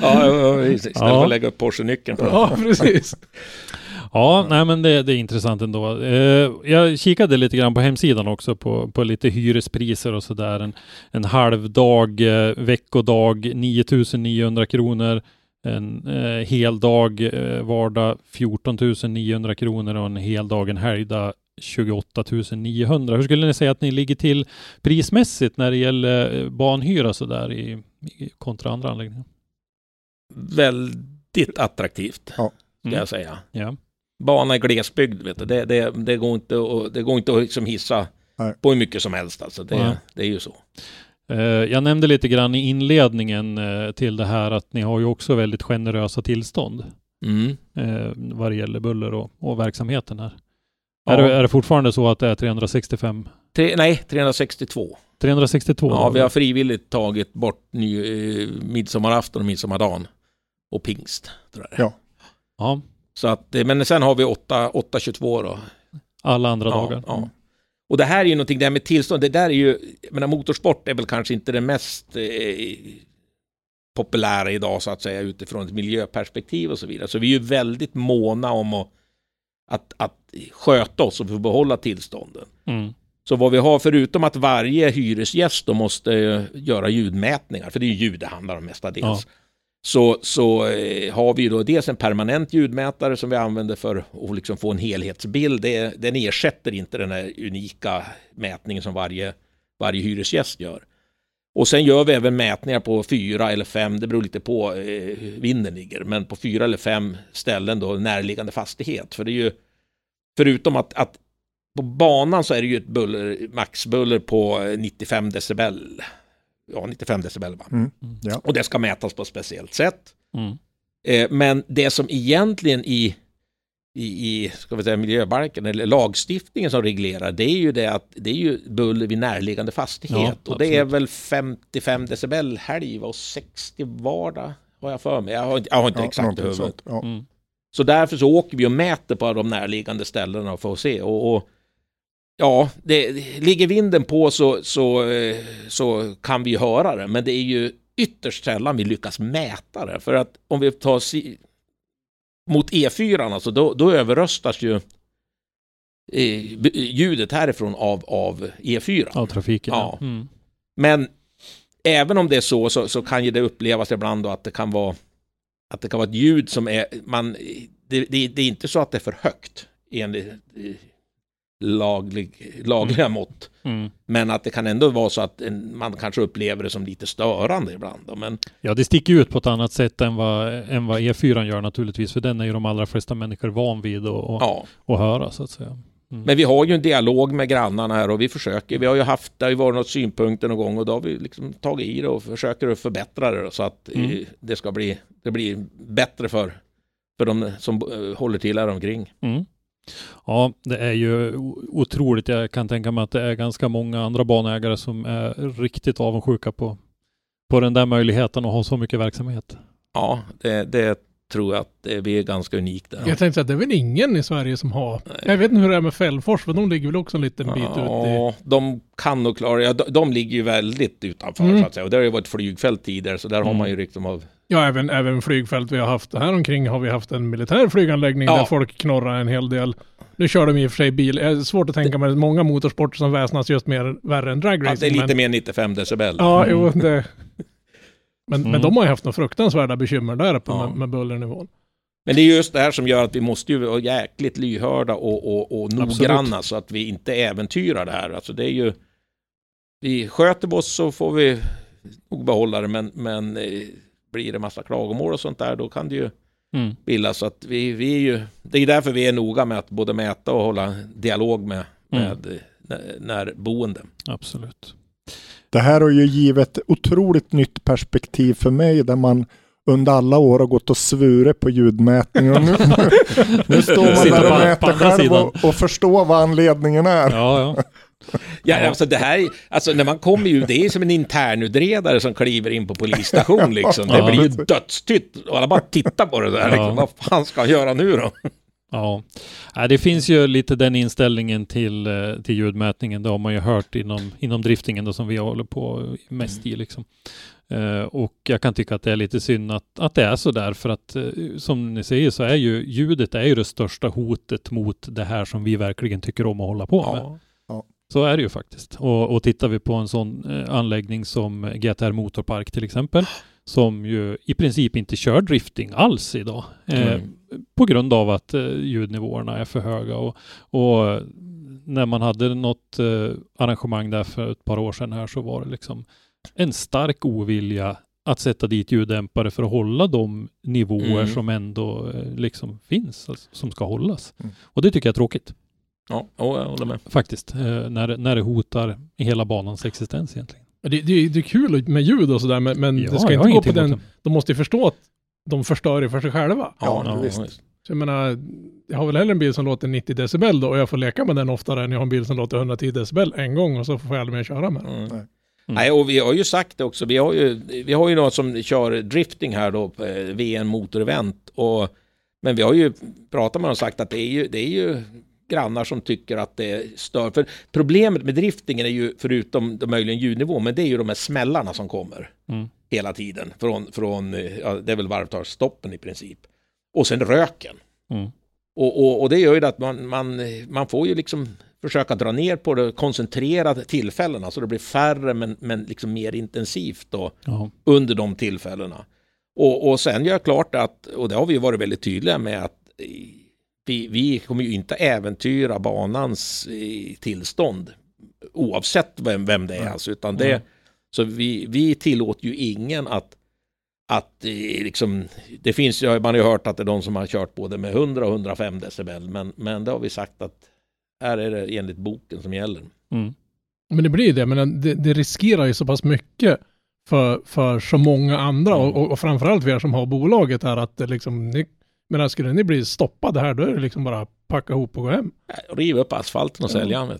S5: ja, ja, precis. Istället
S2: Ja.
S5: för att lägga upp Porsche-nyckeln på
S6: Ja, precis. [laughs]
S2: Ja, nej men det, det är intressant ändå. Eh, jag kikade lite grann på hemsidan också på, på lite hyrespriser och sådär. En, en halvdag, eh, veckodag 9900 kronor. En eh, hel dag eh, vardag 14 900 kronor och en hel dag en helgdag 28 900. Hur skulle ni säga att ni ligger till prismässigt när det gäller eh, banhyra sådär i, i kontra andra anläggningar?
S5: Väldigt attraktivt,
S4: Ja.
S5: ska
S2: Mm.
S5: jag säga.
S2: Ja.
S5: Bana i glesbygd, vet du, det, det, det går inte att, det går inte att liksom hissa
S4: Nej.
S5: på hur mycket som helst. Alltså. Det,
S2: Nej.
S5: det är ju så.
S2: Eh, Jag nämnde lite grann i inledningen eh, till det här att ni har ju också väldigt generösa tillstånd
S5: Mm.
S2: vad det gäller buller och, och verksamheten här.
S5: Ja.
S2: Är, det, är det fortfarande så att det är 365?
S5: Tre, nej, 362.
S2: 362?
S5: Ja, vi har frivilligt tagit bort ny, eh, midsommarafton och midsommardagen. Och pingst, tror jag det är.
S4: Ja.
S2: Ja,
S5: Så att, eh, men sen har vi 8, 822 då.
S2: alla andra
S5: Ja,
S2: dagar.
S5: ja. Och det här är ju någonting, det här med tillstånd, det där är ju, jag menar motorsport är väl kanske inte det mest eh, populära idag så att säga utifrån ett miljöperspektiv och så vidare. Så vi är ju väldigt måna om att, att, att sköta oss och få behålla tillstånden.
S2: Mm.
S5: Så vad vi har, förutom att varje hyresgäst då måste eh, göra ljudmätningar, för det är ju ljud det handlar om mestadels.
S2: Ja.
S5: Så, så eh, har vi då dels en permanent ljudmätare som vi använder för att liksom få en helhetsbild. Det, den ersätter inte den här unika mätningen som varje, varje hyresgäst gör. Och sen gör vi även mätningar på fyra eller fem, det beror lite på eh, vinden ligger, men på fyra eller fem ställen då närliggande fastighet. För det är ju, förutom att, att på banan så är det ju ett buller, maxbuller på eh, 95 decibel. Ja, 95 decibel va?
S4: Mm. Ja.
S5: Och det ska mätas på ett speciellt sätt.
S2: Mm.
S5: Eh, men det som egentligen i, i, i ska vi säga, miljöbalken eller lagstiftningen som reglerar det är ju det att det är ju buller vid närliggande fastighet.
S2: Ja,
S5: och det är väl 55 decibel helg och 60 vardag har jag för mig. Jag har, inte- jag har inte
S4: Ja,
S5: exakt i huvudet.
S4: Ja.
S2: Mm.
S5: Så därför så åker vi och mäter på de närliggande ställena för att se. Och, och ja, det, ligger vinden på så, så, eh, så kan vi höra det. Men det är ju ytterst sällan vi lyckas mäta det. För att om vi tar si, mot E4, alltså, då, då överröstas ju eh, ljudet härifrån av, av E4.
S2: Av trafiken.
S5: Ja.
S2: Mm.
S5: Men även om det är så, så, så kan ju det upplevas ibland då att det kan vara att det kan vara ett ljud som är, man, det, det, det är inte så att det är för högt enligt eh, laglig, lagliga mått.
S2: Mm.
S5: Men att det kan ändå vara så att en, man kanske upplever det som lite störande ibland. Då. Men
S2: Ja, det sticker ut på ett annat sätt än vad, än vad E4 gör naturligtvis, för den är ju de allra flesta människor van vid att
S5: ja,
S2: höra så att säga.
S5: Men vi har ju en dialog med grannarna här och vi försöker. Vi har ju haft, det har ju varit något synpunkter någon gång och då har vi liksom tagit i det och försöker att förbättra det så att eh,
S2: Mm.
S5: det ska bli, det blir bättre för, för de som eh, håller till här omkring.
S2: Mm. Ja, det är ju otroligt. Jag kan tänka mig att det är ganska många andra banägare som är riktigt avundsjuka på, på den där möjligheten att ha så mycket verksamhet.
S5: Ja, det, det tror jag att det, vi är ganska unika.
S6: Jag tänkte att det är väl ingen i Sverige som har. Jag vet inte hur det är med Fällfors, för de ligger väl också en liten bit ut i...
S5: Ja, de kan nog klara ja, de, de ligger ju väldigt utanför
S6: Mm.
S5: så att säga. Och där har ju varit flygfält tidigare så där har
S2: Mm.
S5: man ju liksom av...
S6: Ja, även, även flygfält vi har haft. Här omkring har vi haft en militär flyganläggning
S5: Ja.
S6: där folk knorrar en hel del. Nu kör de i och för sig bil. Det är svårt att tänka mig många motorsporter som väsnas just mer värre än
S5: Ja, det är
S6: dragracing.
S5: lite
S6: men,
S5: mer 95 decibel.
S6: Ja, jo, det... [laughs] Men,
S2: Mm.
S6: men de har ju haft några fruktansvärda bekymmer där uppe
S5: Ja.
S6: med, med bullernivån.
S5: Men det är just det här som gör att vi måste ju vara jäkligt lyhörda och, och, och noggranna så att vi inte äventyrar det här. Alltså det är ju... Vi sköter oss så får vi nog behålla det, men, men eh, blir det massa klagomål och sånt där, då kan det ju
S2: Mm.
S5: bildas. Så att vi, vi är ju... Det är därför vi är noga med att både mäta och hålla dialog med,
S2: Mm.
S5: med eh, när, när boende.
S2: Absolut.
S4: Det här har ju givit otroligt nytt perspektiv för mig där man under alla år har gått och svurit på ljudmätning och nu, [laughs] nu står man
S2: Sitter
S4: där
S2: på-
S4: och mäter
S2: andra
S4: själv
S2: sidan.
S4: och, och förstår vad anledningen är.
S2: Ja, ja.
S5: Ja, alltså det här, alltså när man kommer ju, det är som en internutredare som kliver in på polisstation liksom. Det blir ju dödstytt och alla bara tittar på det där.
S2: Ja.
S5: Liksom. Vad fan ska han göra nu då?
S2: Ja, det finns ju lite den inställningen till, eh, till ljudmätningen. Det har man ju hört inom, inom driftingen då, som vi håller på mest i. Liksom. Eh, och jag kan tycka att det är lite synd att, att det är så där för att eh, som ni säger så är ju ljudet är ju det största hotet mot det här som vi verkligen tycker om att hålla på med.
S5: Ja.
S2: Så är det ju faktiskt. Och, och tittar vi på en sån anläggning som GTR Motorpark till exempel, som ju i princip inte kör drifting alls idag. Eh,
S5: Mm.
S2: På grund av att eh, ljudnivåerna är för höga. Och, och när man hade något eh, arrangemang där för ett par år sedan här så var det liksom en stark ovilja att sätta dit ljuddämpare för att hålla de nivåer
S5: Mm.
S2: som ändå eh, liksom finns, alltså, som ska hållas.
S4: Mm.
S2: Och det tycker jag är tråkigt
S5: Ja, ja, jag håller med.
S2: faktiskt, eh, när, när det hotar hela banans existens egentligen.
S6: Det, det, det är kul med ljud och sådär, men, men
S2: Ja,
S6: det ska inte gå på den. De måste ju förstå att de förstör det för sig själva.
S4: Ja, visst.
S6: Så jag menar, jag har väl hellre en bil som låter 90 decibel då och jag får leka med den oftare än jag har en bil som låter 110 decibel en gång och så får jag aldrig mer köra med den.
S5: Mm.
S4: Nej.
S5: Nej, och vi har ju sagt det också. Vi har ju, vi har ju något som kör drifting här då, eh, VN Motorevent. Och, men vi har ju pratat med dem och sagt att det är ju, det är ju grannar som tycker att det stör. För problemet med driftingen är ju, förutom de möjligen ljudnivå, men det är ju de här smällarna som kommer
S2: Mm.
S5: hela tiden. Från, från ja, det är väl varvtalsstoppen i princip. Och sen röken.
S2: Mm.
S5: Och, och, och det gör ju att man, man, man får ju liksom försöka dra ner på det, koncentrera tillfällena så det blir färre men, men liksom mer intensivt då under de tillfällena. Och, och sen gör klart att, och det har vi varit väldigt tydliga med att vi, vi kommer ju inte äventyra banans eh, tillstånd oavsett vem, vem det är. Alltså, utan det,
S2: Mm.
S5: Så vi, vi tillåter ju ingen att, att eh, liksom, det finns man har ju hört att det är de som har kört både med 100 och 105 decibel, men, men det har vi sagt att här är det enligt boken som gäller.
S2: Mm.
S6: Men det blir ju det, men det, det riskerar ju så pass mycket för, för så många andra och, och, och framförallt vi som har bolaget här att det liksom, ni, men skulle ni bli stoppade här då är det liksom bara packa ihop och gå hem.
S5: Riva upp asfalten och sälja den.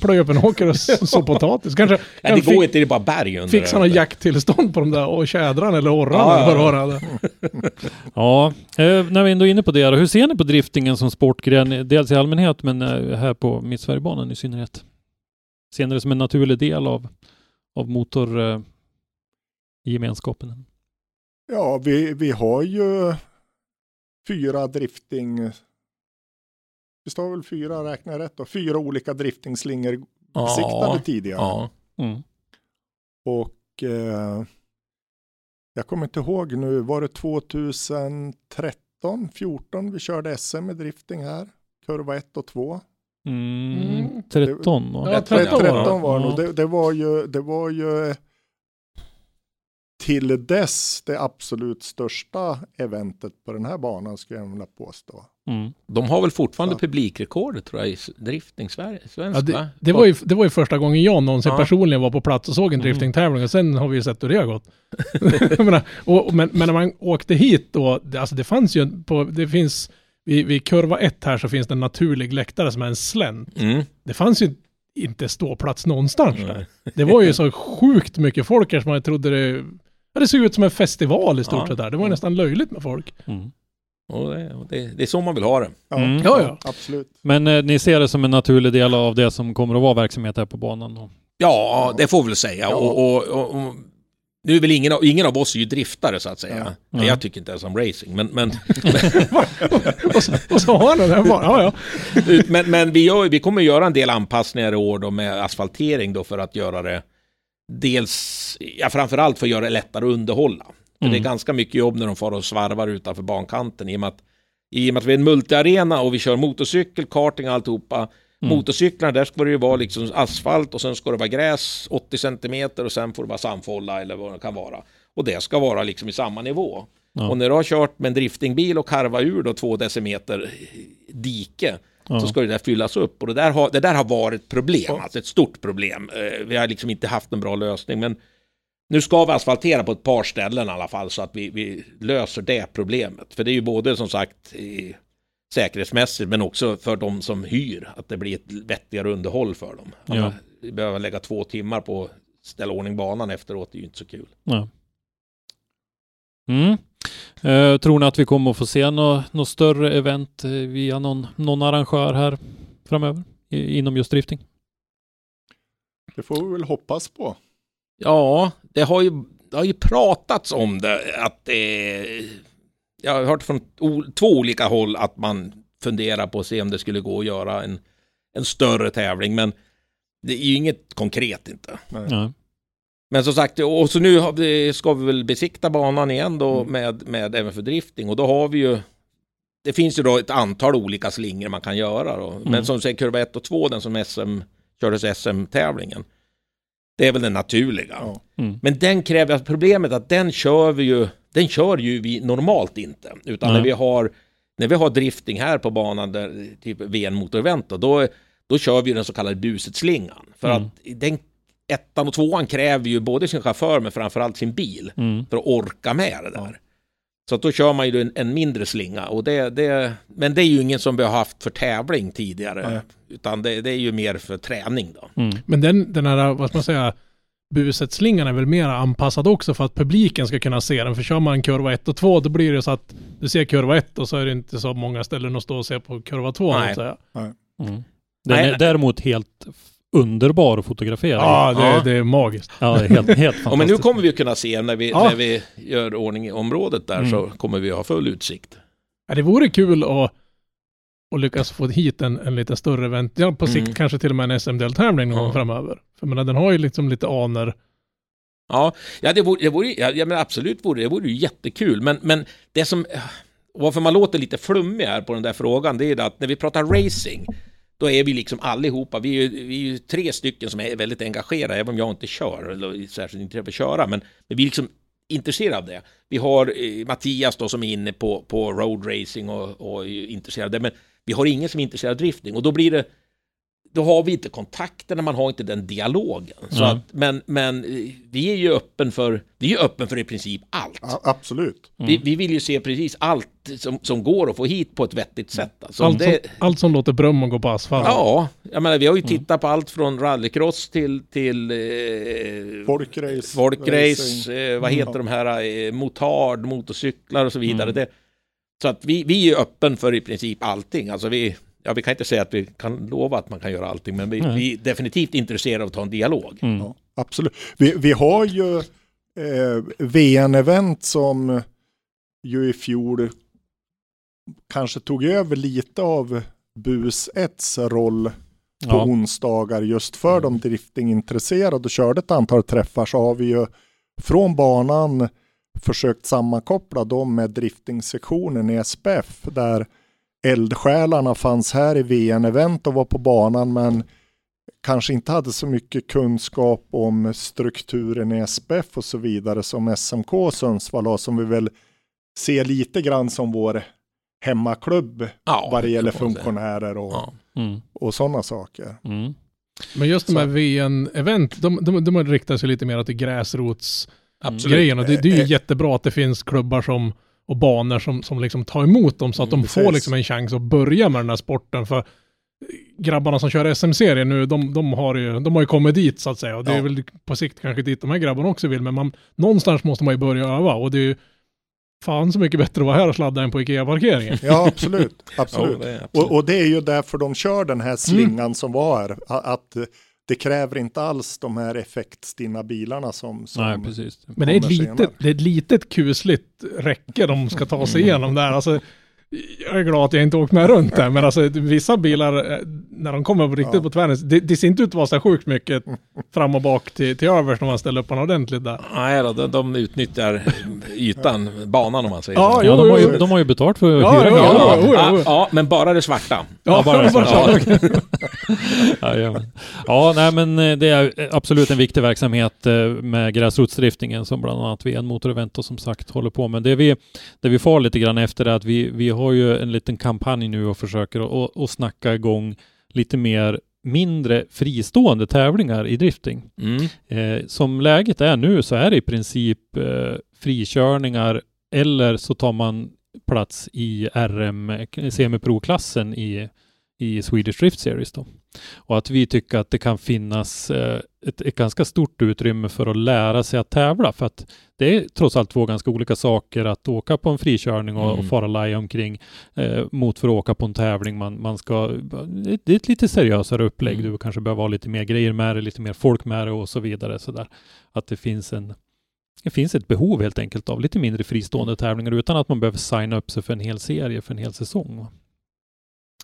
S6: Plöja upp en åker och [laughs] så potatis. Kanske
S5: Nej, det
S6: fick-
S5: går inte, det är bara berg under.
S6: fixa något jakttillstånd på de där och tjädrarna eller orrarna.
S5: Ja, ja, [laughs] ja.
S2: eh, när vi ändå är inne på det, hur ser ni på driftingen som sportgren? Dels i allmänhet, men eh, här på Mittsverigebanan i synnerhet. Ser ni det som en naturlig del av, av motorgemenskapen? Eh, gemenskapen?
S4: Ja, vi, vi har ju fyra drifting... Vi står väl fyra, räknar jag rätt då? Fyra olika driftingslingor besiktade tidigare.
S5: Ja.
S2: Mm.
S4: Och eh, jag kommer inte ihåg nu, var det 2013, 14 vi körde SM med drifting här? Kurva 1 och 2.
S2: Mm.
S6: Mm.
S2: 13 va?
S6: Ja,
S5: 13
S6: 13
S4: 13
S6: var
S4: det nog. Det, det var ju, det var ju till dess det absolut största eventet på den här banan skulle jag vilja påstå.
S2: Mm.
S5: De har väl fortfarande
S4: Ja.
S5: publikrekordet tror jag i drifting Sverige. Svensk,
S6: Ja, det,
S5: va?
S6: det, var ju, det var ju första gången jag någonsin
S5: Ja.
S6: personligen var på plats och såg en
S2: Mm.
S6: driftingtävling och sen har vi ju sett hur det har gått. [laughs] Menar, och, och- men, men när man åkte hit då, det, alltså det fanns ju på, det finns, vid, vid kurva 1 här så finns det en naturlig läktare som är en slänt.
S5: Mm.
S6: Det fanns ju inte ståplats någonstans där. Det var ju [laughs] så sjukt mycket folk här som man trodde det, ja, det såg ut som en festival i stort
S5: Ja.
S6: sett där. Det var ju nästan löjligt med folk.
S2: Mm.
S5: Och det, och det, det är så man vill ha det.
S4: Ja,
S2: Mm.
S6: Ja, ja.
S4: absolut.
S2: Men eh, ni ser det som en naturlig del av det som kommer att vara verksamhet här på banan? Då?
S5: Ja, det får vi väl säga.
S4: Ja.
S5: Och, och, och, och, nu är väl ingen, av- ingen av oss är ju driftare så att säga.
S2: Ja.
S5: Jag tycker inte ens om racing, men, men, [laughs]
S6: och, så, och så har han den bara, ja ja.
S5: men, men vi, gör, vi kommer göra en del anpassningar i år då med asfaltering då för att göra det dels, ja framförallt för att göra det lättare att underhålla.
S2: Mm.
S5: det är ganska mycket jobb när de far och svarvar utanför bankanten i och med att, i och med att vi är en multiarena och vi kör motorcykel, karting och alltihopa.
S2: Mm.
S5: Motorcyklarna, där ska det ju vara liksom asfalt och sen ska det vara gräs 80 centimeter och sen får det vara sandfålla eller vad det kan vara. Och det ska vara liksom i samma nivå.
S2: Ja.
S5: Och när du har kört med en driftingbil och karvat ur då två decimeter dike
S2: Ja.
S5: så ska det där fyllas upp. Och det där har, det där har varit ett problem, alltså ett stort problem. Eh, Vi har liksom inte haft en bra lösning. Men nu ska vi asfaltera på ett par ställen i alla fall så att vi, vi löser det problemet. För det är ju både som sagt eh, säkerhetsmässigt men också för de som hyr. Att det blir ett vettigare underhåll för dem.
S2: Ja.
S5: Annars- Vi behöver lägga två timmar på att ställa ordning banan efteråt. Det är ju inte så kul.
S2: Ja. Mm. Eh, tror ni att vi kommer att få se något nå större event eh, via någon, någon arrangör här framöver i, inom just drifting?
S4: Det får vi väl hoppas på.
S5: Ja, det har ju, det har ju pratats om det, att det... Jag har hört från o, två olika håll att man funderar på att se om det skulle gå att göra en, en större tävling, men det är ju inget konkret inte.
S2: Ja.
S5: Men som sagt, och så nu ska vi väl besikta banan igen då
S4: Mm.
S5: med, med även för drifting och då har vi ju det finns ju då ett antal olika slingor man kan göra då. Men
S2: Mm.
S5: som säger kurva 1 och 2, den som SM kördes SM-tävlingen. Det är väl den naturliga.
S2: Mm.
S5: Men den kräver, problemet är att den kör vi ju, den kör ju vi normalt inte. Utan
S2: Nej.
S5: när vi har, när vi har drifting här på banan, där, typ VN motorevent då, då, då kör vi den så kallade buset-slingan. För
S2: Mm.
S5: att den ettan och tvåan kräver ju både sin chaufför men framförallt sin bil
S2: Mm.
S5: för att orka med det där. Så att då kör man ju en, en mindre slinga. Och det, det, men det är ju ingen som vi har haft för tävling tidigare.
S4: Nej.
S5: Utan det, det är ju mer för träning då.
S2: Mm.
S6: Men den, den här, vad ska man säga, buset-slingan är väl mer anpassad också för att publiken ska kunna se den. För kör man kurva 1 och 2 då blir det så att du ser kurva 1 och så är det inte så många ställen att stå och se på kurva 2.
S5: Nej.
S6: Säga.
S2: Mm. Den
S5: Nej.
S2: är däremot helt underbar att fotografera.
S6: Ja, det,
S5: Ja.
S6: det är magiskt.
S2: ja det är helt, helt fantastiskt. [laughs]
S5: Ja, men nu kommer vi ju kunna se när vi,
S6: Ja.
S5: när vi gör ordning i området där
S2: Mm.
S5: så kommer vi ha full utsikt.
S6: Ja, det vore kul att, att lyckas få hit en, en lite större event. Ja, på sikt
S5: Mm.
S6: kanske till och med en SM-deltävling någon
S5: Ja.
S6: gång framöver. För menar, den har ju liksom lite aner.
S5: Ja, ja det vore, det vore, ja, ja, men absolut vore det vore ju jättekul. Men, men det som, varför man låter lite flummig här på den där frågan, det är det att när vi pratar racing, då är vi liksom allihopa, vi är ju, vi är ju tre stycken som är väldigt engagerade, även om jag inte kör, eller är särskilt inte av att köra, men, men vi är liksom intresserade av det. Vi har eh, Mattias då som är inne på, på road racing och, och är intresserad av det, men vi har ingen som är intresserad av drifting och då blir det då har vi inte kontakterna, man har inte den dialogen. Så
S2: Ja.
S5: att, men, men eh, vi är ju öppen för, vi är öppen för i princip allt.
S4: Ja, absolut.
S5: Vi, vi vill ju se precis allt som, som går att få hit på ett vettigt sätt. Alltså,
S6: Allt,
S5: det,
S6: som, allt som låter Brumman gå på asfalt.
S5: ja, jag menar, vi har ju tittat på allt från rallycross till, till eh,
S4: Folkrace.
S5: folkrace, eh, vad heter de här, eh, motard, motorcyklar och så vidare.
S2: Mm.
S5: Det, så att vi, vi är ju öppen för i princip allting. Alltså vi, ja, vi kan inte säga att vi kan lova att man kan göra allting, men vi, vi är definitivt intresserade av att ta en dialog.
S2: Mm.
S4: Ja, absolut. Vi, vi har ju eh, VN-event som ju i fjol kanske tog över lite av Bus 1s roll på
S2: Ja.
S4: onsdagar just för de driftingintresserade och körde ett antal träffar så har vi ju från banan försökt sammankoppla dem med driftingsektionen i SPF där eldsjälarna fanns här i VN-event och var på banan men kanske inte hade så mycket kunskap om strukturen i SPF och så vidare som SMK Sundsvall har som vi väl ser lite grann som vår hemmaklubb
S5: Ja,
S4: vad det gäller funktionärer och,
S5: Ja.
S2: Mm.
S4: och sådana saker.
S2: Mm.
S6: Men just de här VN-event, de, de, de riktar sig lite mer till. Och det, det är ju
S4: Eh,
S6: jättebra att det finns klubbar som, och banor som, som liksom tar emot dem så att de
S4: Mm,
S6: får
S4: precis.
S6: liksom en chans att börja med den här sporten. För grabbarna som kör SM-serien nu, de, de, har ju, de har ju kommit dit så att säga. Och det är
S4: Ja.
S6: väl på sikt kanske dit de här grabbarna också vill. Men man, någonstans måste man ju börja öva. Och det är ju fan så mycket bättre att vara här och sladda än på Ikea-parkeringen.
S4: Ja, absolut. [laughs]
S5: Ja,
S4: absolut.
S5: det är absolut.
S4: Och, och det är ju därför de kör den här slingan som var Att det kräver inte alls de här effektstinna bilarna som, som
S2: Nej, precis.
S6: Men det är, ett litet, det är ett litet kusligt räcke de ska ta sig igenom där. Alltså, jag är glad att jag inte åkt med runt där, men alltså vissa bilar, eh, när de kommer på riktigt
S4: Ja.
S6: på tvären, det, det ser inte ut att vara så sjukt mycket fram och bak till, till övers när man ställer upp den ordentligt där.
S5: Nej då, de, de utnyttjar ytan, banan om man säger
S6: Ja,
S5: så.
S2: Ja, de har, ju, de har ju betalt för att
S6: Ja,
S2: hyra
S6: ja, ja,
S5: Ja, men bara det svarta.
S2: Ja, bara det [laughs] svarta. [laughs]
S6: Ja.
S2: Ja, ja. ja, nej men eh, det är absolut en viktig verksamhet eh, med gräsrotsdriftingen som bland annat VN Motorevent och som sagt håller på med. Det vi, det vi far lite grann efter är att vi, vi har ju en liten kampanj nu och försöker att att snacka igång lite mer mindre fristående tävlingar i drifting.
S5: Mm.
S2: Eh, som läget är nu så är det i princip eh, frikörningar eller så tar man plats i RM semipro-klassen i, i Swedish Drift Series då. Och att vi tycker att det kan finnas eh, ett, ett ganska stort utrymme för att lära sig att tävla för att det är trots allt två ganska olika saker att åka på en frikörning och,
S5: Mm.
S2: och fara laja omkring eh, mot för att åka på en tävling. Man, man ska, det det är ett lite seriösare upplägg.
S5: Mm.
S2: Du kanske behöver ha lite mer grejer med dig, lite mer folk med dig och så vidare. Så där. Att det finns en det finns ett behov helt enkelt av lite mindre fristående tävlingar utan att man behöver signa upp sig för en hel serie, för en hel säsong.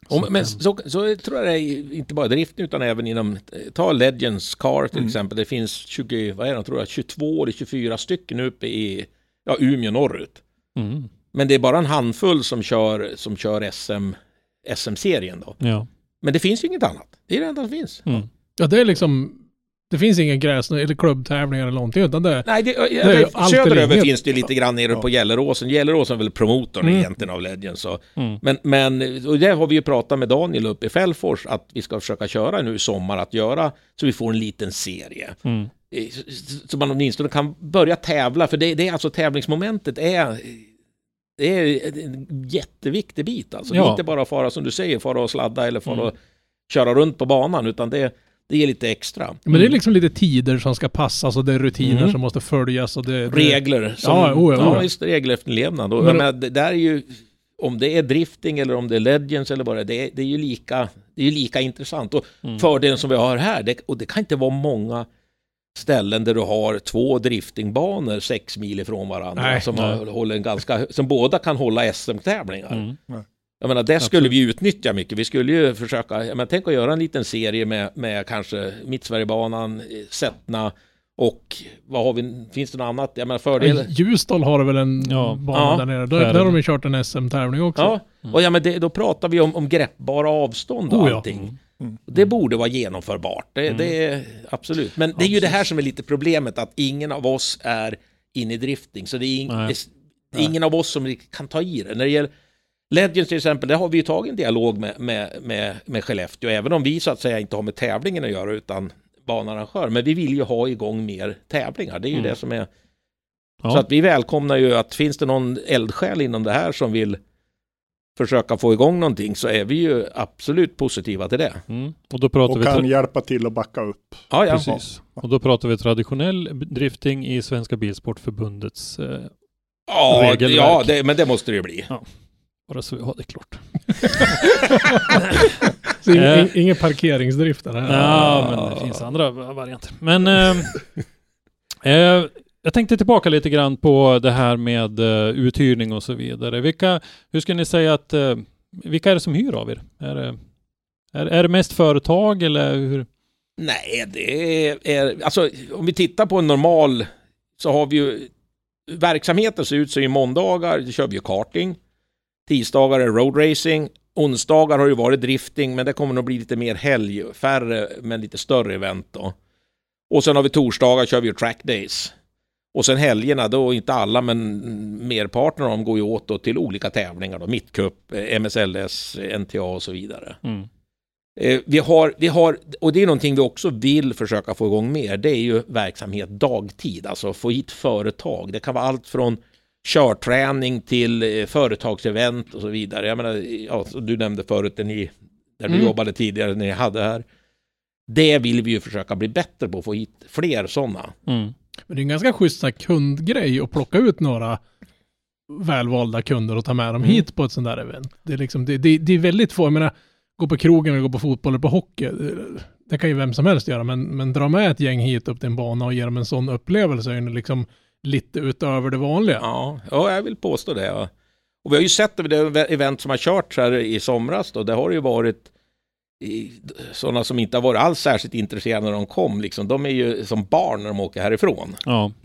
S5: Om, men
S2: eh,
S5: så, så tror jag det är inte bara driften utan även inom, ta Legends Car till
S4: Mm.
S5: exempel. Det finns 20, vad är det, tror jag, 22 eller 24 stycken uppe i ja, Umeå norrut.
S2: mm,
S5: Men det är bara en handfull som kör, som kör SM, SM-serien då.
S2: ja.
S5: Men det finns ju inget annat. Det är det enda som finns.
S2: Mm.
S6: Ja, det är liksom, det finns ingen gräs eller klubbtävlingar eller någonting, utan det
S5: Nej, det,
S6: är
S5: det,
S6: allt eller
S5: söderöver finns det ju lite grann nere
S4: Ja.
S5: på Gelleråsen. Gelleråsen är väl promotorn
S6: Mm.
S5: egentligen av Legends. Så.
S2: Mm.
S5: Men, men och det har vi ju pratat med Daniel uppe i Fällfors att vi ska försöka köra nu i sommar att göra så vi får en liten serie.
S2: Mm.
S5: Så- man åtminstone kan börja tävla, för det, det är alltså tävlingsmomentet är det är en jätteviktig bit alltså. Det är
S2: Ja.
S5: inte bara fara som du säger, fara och sladda eller fara
S2: Mm.
S5: och köra runt på banan, utan det, det ger lite extra.
S6: Men det är liksom lite tider som ska passas och det är rutiner
S5: Mm.
S6: som måste följas och det... det
S5: Regler. Som,
S6: Ja, oh ja, oh ja.
S5: just regelefterlevnad. Och,
S6: Men-
S5: menar, det där är ju, om det är drifting eller om det är legends eller vad det är, det är, det är ju lika, det är lika intressant. Och
S2: Mm.
S5: fördelen som vi har här, det, och det kan inte vara många ställen där du har två driftingbanor sex mil ifrån varandra
S6: Nej.
S5: som,
S2: Nej.
S5: har, håller en ganska, som båda kan hålla SM-tävlingar.
S2: Mm.
S5: Jag menar, det skulle
S2: Absolut.
S5: vi utnyttja mycket. Vi skulle ju försöka, jag menar, tänk att göra en liten serie med, med kanske Mittsverigebanan, eh, Sättna och vad har vi, finns det något annat? Jag menar fördel...
S6: Ljusdal har väl en
S2: Ja.
S6: bana
S5: Ja.
S6: där nere. Där,
S2: är
S6: där har de ju kört en SM-tävling också.
S5: Ja, och ja, men det, då pratar vi om, om greppbara avstånd och
S6: Oh ja.
S5: allting.
S4: Mm.
S5: Det borde vara genomförbart, det,
S2: Mm.
S5: det är absolut. Men det är ju det här som är lite problemet, att ingen av oss är inne i drifting. Så det är,
S2: Nej.
S5: det är ingen av oss som kan ta i det. När det gäller Legends till exempel, där har vi ju tagit en dialog med, med, med, med Skellefteå, även om vi så att säga inte har med tävlingen att göra, utan banarrangör. Men vi vill ju ha igång mer tävlingar, det är ju
S2: Mm.
S5: det som är...
S2: Ja.
S5: Så att vi välkomnar ju att finns det någon eldsjäl inom det här som vill försöka få igång någonting så är vi ju absolut positiva till det.
S2: Mm. Och då pratar
S4: Och
S2: vi...
S4: kan hjälpa till att backa upp.
S5: Ja, ja.
S2: Precis. Och då pratar vi traditionell drifting i Svenska Bilsportförbundets... Eh,
S5: Ja,
S2: Regelverk.
S5: ja det, men det måste det ju bli.
S2: Bara så vi har det klart. [laughs]
S6: Så ing,
S2: Eh.
S6: ing, ingen parkeringsdrift där.
S2: Ja, men det finns andra varianter. Men eh, eh, jag tänkte tillbaka lite grann på det här med eh, uthyrning och så vidare. Vilka, hur ska ni säga att, eh, vilka är det som hyr av er? Är det, är, är det mest företag eller hur?
S5: Nej, det är, är... Alltså, om vi tittar på en normal så har vi ju... Verksamheten ser ut så i måndagar då kör vi ju karting. Tisdagar är roadracing. Onsdagar har ju varit drifting, men det kommer nog bli lite mer helg. Färre, men lite större event då. Och sen har vi torsdagar kör vi ju track days. Och sen helgerna, då inte alla, men merparten av dem går ju åt då till olika tävlingar då. Mittcup, eh, MSLS, NTA och så vidare.
S2: Mm.
S5: Eh, vi, har, vi har, och det är någonting vi också vill försöka få igång mer, det är ju verksamhet dagtid, alltså få hit företag. Det kan vara allt från körträning till eh, företagsevent och så vidare. Jag menar, ja, du nämnde förut när ni, där du
S6: Mm.
S5: jobbade tidigare, när ni hade här. Det vill vi ju försöka bli bättre på, få hit fler sådana.
S2: Mm.
S6: Men det är en ganska schysst kundgrej att plocka ut några välvalda kunder och ta med dem
S2: Mm.
S6: hit på ett sånt där event. Det är, liksom, det, det, det är väldigt få, jag menar, gå på krogen eller gå på fotboll eller på hockey, det- det kan ju vem som helst göra, men, men dra med ett gäng hit upp till en bana och ge dem en sån upplevelse är ju liksom lite utöver det vanliga.
S5: Ja, ja jag vill påstå det. Ja. Och vi har ju sett det, event som har kört här i somras då, det har ju varit sådana som inte har varit alls särskilt intresserade när de kom. Liksom. De är ju som barn när de åker härifrån.
S2: Ja. [laughs]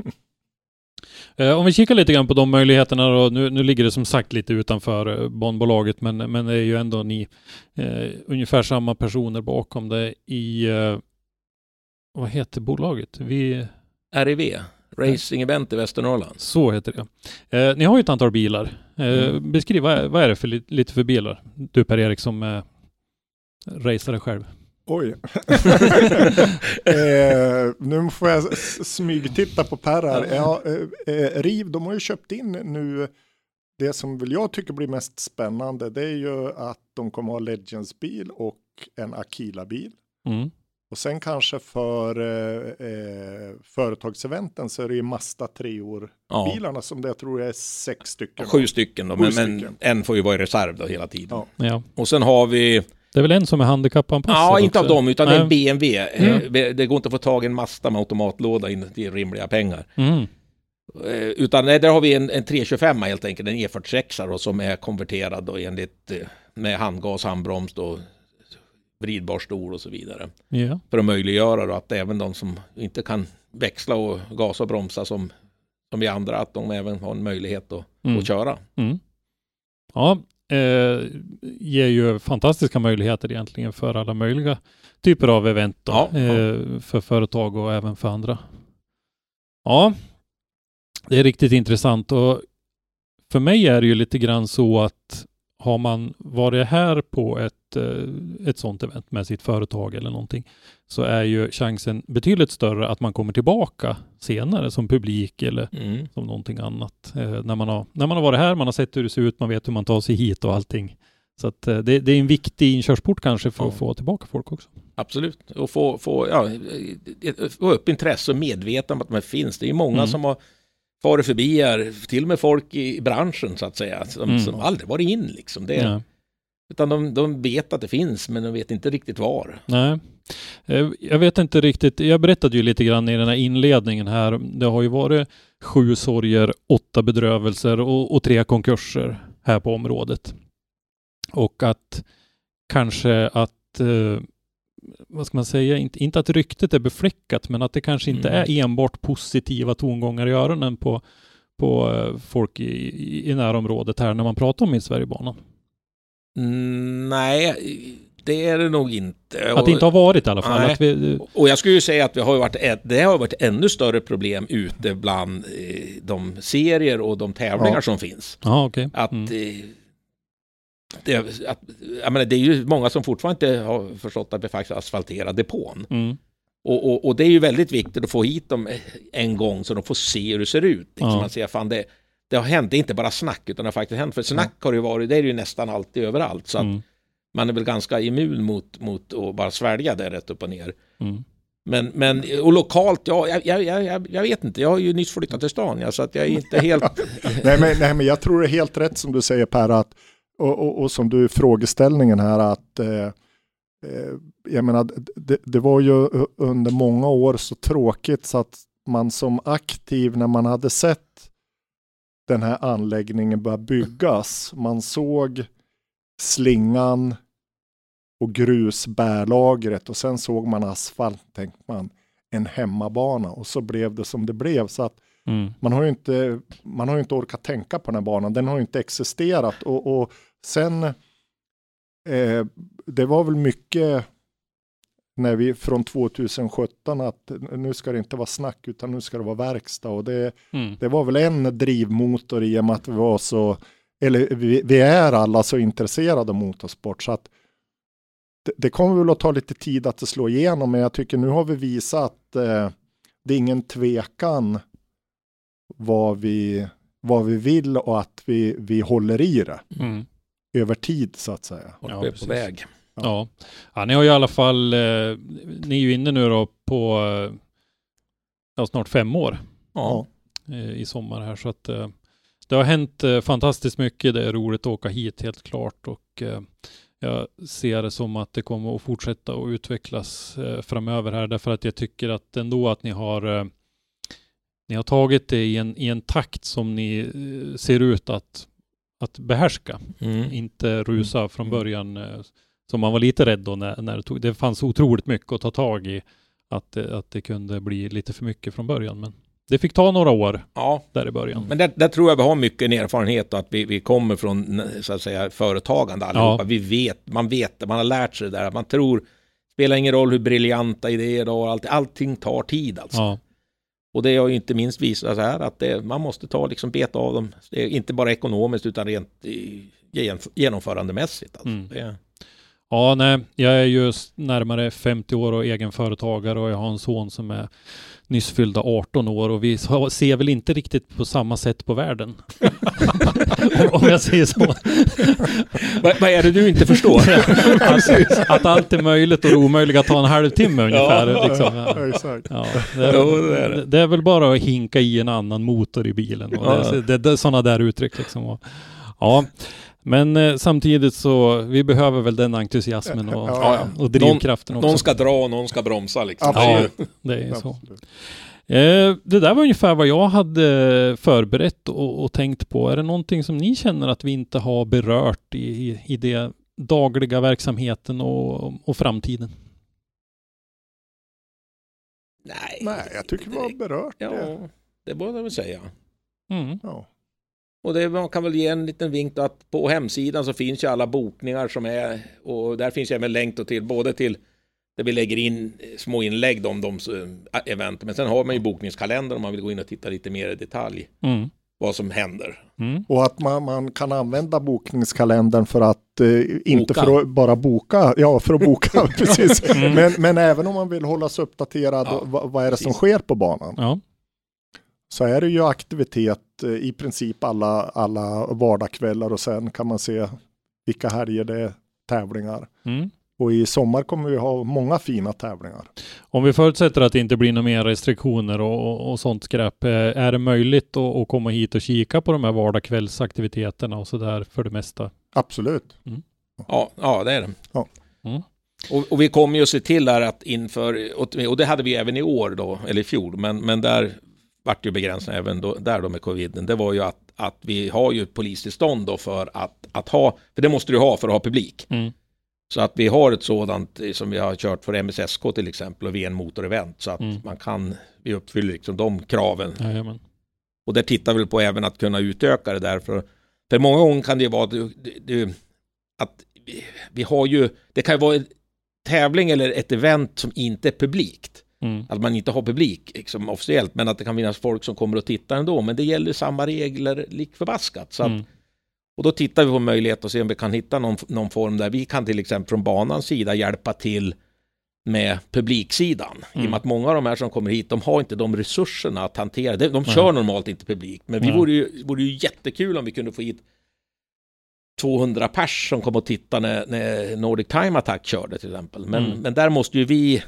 S2: Eh, Om vi kikar lite grann på de möjligheterna då. Nu, nu ligger det som sagt lite utanför eh, banbolaget men, men det är ju ändå ni eh, ungefär samma personer bakom det i eh, vad heter bolaget? Vi,
S5: REV, Racing Event i Västernorrland.
S2: så heter det. Eh, ni har ju ett antal bilar. Eh,
S5: Mm.
S2: Beskriv, vad är, vad är det för li, lite för bilar? Du Per-Erik som eh, raceare själv.
S4: Oj. [laughs] [laughs] eh, nu får jag smygtitta på Per här. Ja, eh, eh, RIV, de har ju köpt in nu det som väl jag tycker blir mest spännande det är ju att de kommer ha Legends-bil och en Akila-bil.
S2: Mm.
S4: Och sen kanske för eh, eh, företagseventen så är det ju Mazda 3-år-bilarna
S5: Ja,
S4: som det jag tror är sex stycken.
S5: sju stycken då,
S4: Sju
S5: men,
S4: stycken.
S5: men en får ju vara i reserv då hela tiden.
S4: Ja.
S2: Ja.
S5: Och sen har vi,
S2: Det är väl en som är handikappanpassad
S5: ja inte av
S2: också?
S5: dem, utan det är en
S2: Nej.
S5: BMW.
S2: Mm.
S5: Eh, Det går inte att få tag i en Mazda med automatlåda in till rimliga pengar.
S2: Mm.
S5: Eh, Utan nej, där har vi en, en 325 helt enkelt, en E46 då, som är konverterad då enligt eh, med handgas, handbroms då, vridbar stol och så vidare.
S2: Ja.
S5: För att möjliggöra då att även de som inte kan växla och gasa och bromsa som, som vi andra, att de även har en möjlighet att,
S2: Mm.
S5: att köra.
S2: Mm. Ja, eh, ger ju fantastiska möjligheter egentligen för alla möjliga typer av event då,
S5: Ja, ja.
S2: eh, för företag och även för andra. Ja, det är riktigt intressant och för mig är det ju lite grann så att har man varit här på ett, eh, ett sånt event med sitt företag eller någonting så är ju chansen betydligt större att man kommer tillbaka senare som publik eller
S5: Mm.
S2: som någonting annat. Eh, när, man har, när man har varit här, man har sett hur det ser ut, man vet hur man tar sig hit och allting. Så att, eh, det, det är en viktig inkörsport kanske för
S5: Ja.
S2: att få tillbaka folk också.
S5: Absolut, och få, få, ja, få upp intresse och medvetande om att de finns. Det är många
S2: Mm.
S5: som har farit förbi här, till och med folk i branschen så att säga, som,
S2: Mm.
S5: som aldrig varit in liksom. Det,
S2: Ja.
S5: Utan de, de vet att det finns, men de vet inte riktigt var.
S2: Nej, Eh, jag vet inte riktigt. Jag berättade ju lite grann i den här inledningen här. Det har ju varit sju sorger, åtta bedrövelser och, och tre konkurser här på området. Och att kanske att, eh, vad ska man säga, inte, inte att ryktet är befläckat, men att det kanske inte
S5: Mm.
S2: är enbart positiva tongångar i öronen på, på eh, folk i, i, i närområdet här när man pratar om Mitt Sverigebanan.
S5: Mm, nej, det är det nog inte.
S2: Att det inte har varit i alla fall. Vi,
S5: Och jag skulle ju säga att vi har varit, det har varit ännu större problem ute bland eh, de serier och de tävlingar
S4: Ja.
S5: som finns.
S2: ja, okej.
S5: Att,
S2: Mm.
S5: Det, att jag menar, det är ju många som fortfarande inte har förstått att vi faktiskt asfalterar depån.
S2: Mm.
S5: Och, och, och det är ju väldigt viktigt att få hit dem en gång så de får se hur det ser ut. Liksom.
S2: Ja.
S5: Man ser, fan, det, det har hänt, det är inte bara snack utan det har faktiskt hänt. För snack har det ju varit, det är det ju nästan alltid överallt. Så
S2: Mm.
S5: man är väl ganska immun mot, mot att bara svälja det rätt upp och ner.
S2: Mm.
S5: Men, men och lokalt, ja, jag, jag, jag, jag vet inte. Jag har ju nyss flyttat till stan, ja, så att jag är inte [laughs] helt...
S4: nej, men, nej, men jag tror det är helt rätt som du säger Per, att, och, och, och som du frågeställningen här att eh, eh, jag menar, det, det var ju under många år så tråkigt så att man som aktiv när man hade sett den här anläggningen börja byggas, man såg slingan och grusbärlagret och sen såg man asfalt, tänkte man, en hemmabana och så blev det som det blev. Så att
S2: Mm.
S4: man har ju inte, man har inte orkat tänka på den här banan. Den har ju inte existerat och, och sen eh, det var väl mycket när vi från 2017 att nu ska det inte vara snack utan nu ska det vara verkstad och det,
S2: Mm.
S4: det var väl en drivmotor i och med att vi var så eller vi, vi är alla så intresserade av motorsport så att det, det kommer väl att ta lite tid att det slår igenom men jag tycker nu har vi visat att eh, det är ingen tvekan vad vi, vad vi vill och att vi, vi håller i det
S2: Mm.
S4: Över tid så att säga.
S5: Och
S2: Ja,
S5: är på
S2: precis.
S5: väg.
S2: Ja. ja, ni har ju i alla fall, eh, ni är ju inne nu då på eh, ja, snart fem år
S5: Ja.
S2: eh, i sommar här så att eh, det har hänt eh, fantastiskt mycket. Det är roligt att åka hit helt klart och eh, jag ser det som att det kommer att fortsätta att utvecklas eh, framöver här därför att jag tycker att ändå att ni har eh, ni har tagit det i en, i en takt som ni ser ut att, att behärska
S5: Mm.
S2: inte rusa från
S4: Mm.
S2: början eh, som man var lite rädd då när, när det tog. Det fanns otroligt mycket att ta tag i. Att, det- att det kunde bli lite för mycket från början. Men det fick ta några år
S5: ja.
S2: där i början.
S5: Men där, där tror jag vi har mycket en erfarenhet och att vi, vi kommer från så att säga företagande allihopa.
S2: Ja.
S5: Vi vet, man vet, man har lärt sig det där. Man tror, spelar ingen roll hur briljanta idéer du har, allt, allting tar tid alltså.
S2: Ja,
S5: Och det har ju inte minst visat sig här att det, man måste ta liksom beta av dem. Det är inte bara ekonomiskt utan rent gen- genomförandemässigt. Alltså.
S2: Mm.
S5: Det,
S2: Ja, nej, jag är just närmare 50 år och egenföretagare och jag har en son som är nyss fyllda 18 år och vi ser väl inte riktigt på samma sätt på världen. [laughs] [laughs] Om jag säger så.
S5: Vad, är det du inte förstår? [laughs]
S2: att, att allt är möjligt och det omöjliga tar en halvtimme ungefär.
S4: Ja,
S2: liksom.
S4: ja, exakt.
S2: Ja, det, är,
S5: Jo, det är det.
S2: det är väl bara att hinka i en annan motor i bilen. Och
S5: Ja.
S2: det, det, är sådana där uttryck liksom. Och, ja, men eh, samtidigt så vi behöver väl den entusiasmen och,
S4: Ja,
S5: ja.
S2: och drivkraften också.
S5: Någon ska dra och någon ska bromsa liksom.
S2: Ja,
S4: Absolut.
S2: det är så.
S4: Absolut.
S2: Eh, det där var ungefär vad jag hade förberett och, och tänkt på. Är det någonting som ni känner att vi inte har berört i, i, i det dagliga verksamheten och, och framtiden?
S5: Nej,
S4: Nej, jag tycker vi har berört
S5: Ja,
S4: det.
S5: det borde jag väl säga.
S2: Mm.
S4: Ja.
S5: Och det, man kan väl ge en liten vink att på hemsidan så finns ju alla bokningar som är och där finns ju även länk till både till där vi lägger in små inlägg om de eh, event. Men sen har man ju bokningskalendern om man vill gå in och titta lite mer i detalj
S2: Mm.
S5: vad som händer.
S2: Mm.
S4: Och att man, man kan använda bokningskalendern för att eh, inte
S5: Boka.
S4: för att bara boka, ja för att boka [laughs] precis.
S2: Mm.
S4: Men, men även om man vill hålla sig uppdaterad,
S5: Ja,
S4: vad, vad är det som
S5: precis.
S4: sker på banan?
S2: Ja.
S4: Så är det ju aktivitet eh, i princip alla, alla vardagskvällar och sen kan man se vilka helger det är tävlingar.
S2: Mm.
S4: Och i sommar kommer vi ha många fina tävlingar.
S2: Om vi förutsätter att det inte blir några mer restriktioner och, och, och sånt skräp, eh, är det möjligt att, att komma hit och kika på de här vardagskvällsaktiviteterna och sådär för det mesta?
S4: Absolut.
S5: Ja, ja det är det.
S4: Ja.
S2: Mm.
S5: Och, och vi kommer ju att se till här att inför, och- och det hade vi även i år då, eller i fjol, men, men där vart ju begränsningar även då, där då med coviden. Det var ju att, att vi har ju ett polistillstånd då för att, att ha, för det måste du ha för att ha publik.
S2: Mm.
S5: Så att vi har ett sådant som vi har kört för MSSK till exempel och VN Motor Event så att
S2: Mm.
S5: man kan, vi uppfyller liksom de kraven.
S2: Jajamän.
S5: Och där tittar vi på även att kunna utöka det där. För, för många gånger kan det ju vara du, du, att vi, vi har ju, det kan ju vara en tävling eller ett event som inte är publikt.
S2: Mm.
S5: Att man inte har publik liksom, officiellt, men att det kan finnas folk som kommer och tittar ändå. Men det gäller samma regler lik förbaskat. Så att,
S2: Mm.
S5: Och då tittar vi på möjlighet att se om vi kan hitta någon, någon form där vi kan till exempel från banans sida hjälpa till med publiksidan. I och
S2: Mm.
S5: med att många av de här som kommer hit, de har inte de resurserna att hantera. De
S2: Nej.
S5: kör normalt inte publik, men vi vore ju, vore ju jättekul om vi kunde få hit 200 pers som kom och tittade när, när Nordic Time Attack körde till exempel. Men,
S2: Mm.
S5: men där måste ju vi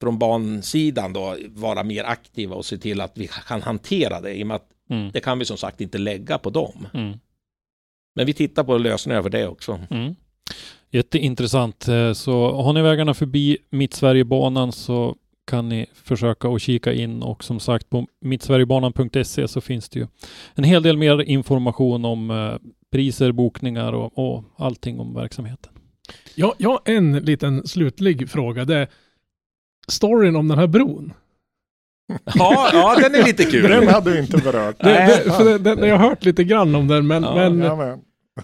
S5: från bansidan då vara mer aktiva och se till att vi kan hantera det. I och med att
S2: Mm.
S5: det kan vi som sagt inte lägga på dem. Men vi tittar på lösningar för det också.
S2: Mm. Jätteintressant. Eh, Så har ni vägarna förbi Mittsverigebanan så kan ni försöka att kika in och som sagt på mittsverigebanan.se så finns det ju en hel del mer information om eh, priser, bokningar och, och allting om verksamheten.
S6: Ja, jag har en liten slutlig fråga. Det är storyn om den här bron.
S5: Ja, ja den är lite
S4: Den
S5: kul.
S4: hade vi inte berört.
S6: Det, det, för det, det, jag har hört lite grann om den, men,
S5: Ja,
S6: men
S4: Ja.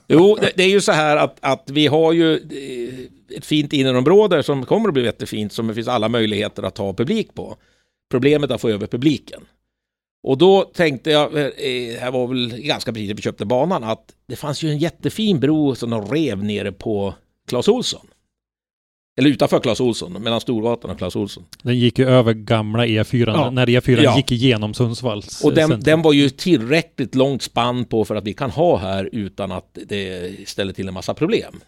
S5: Jo, det, det är ju så här att, att vi har ju eh, ett fint innerområde som kommer att bli jättefint som det finns alla möjligheter att ha publik på. Problemet är att få över publiken. Och då tänkte jag, eh, det här var väl ganska precis när vi köpte banan, att det fanns ju en jättefin bro som de rev nere på Clas Olsson. Eller utanför Clas Olsson, mellan Storgatan och Clas Olsson.
S2: Den gick ju över gamla E4
S6: Ja.
S2: när E4
S5: Ja.
S2: gick igenom Sundsvalls
S5: Och
S2: eh,
S5: den,
S2: centrum.
S5: den var ju tillräckligt långt spann på för att vi kan ha här utan att det ställer till en massa problem.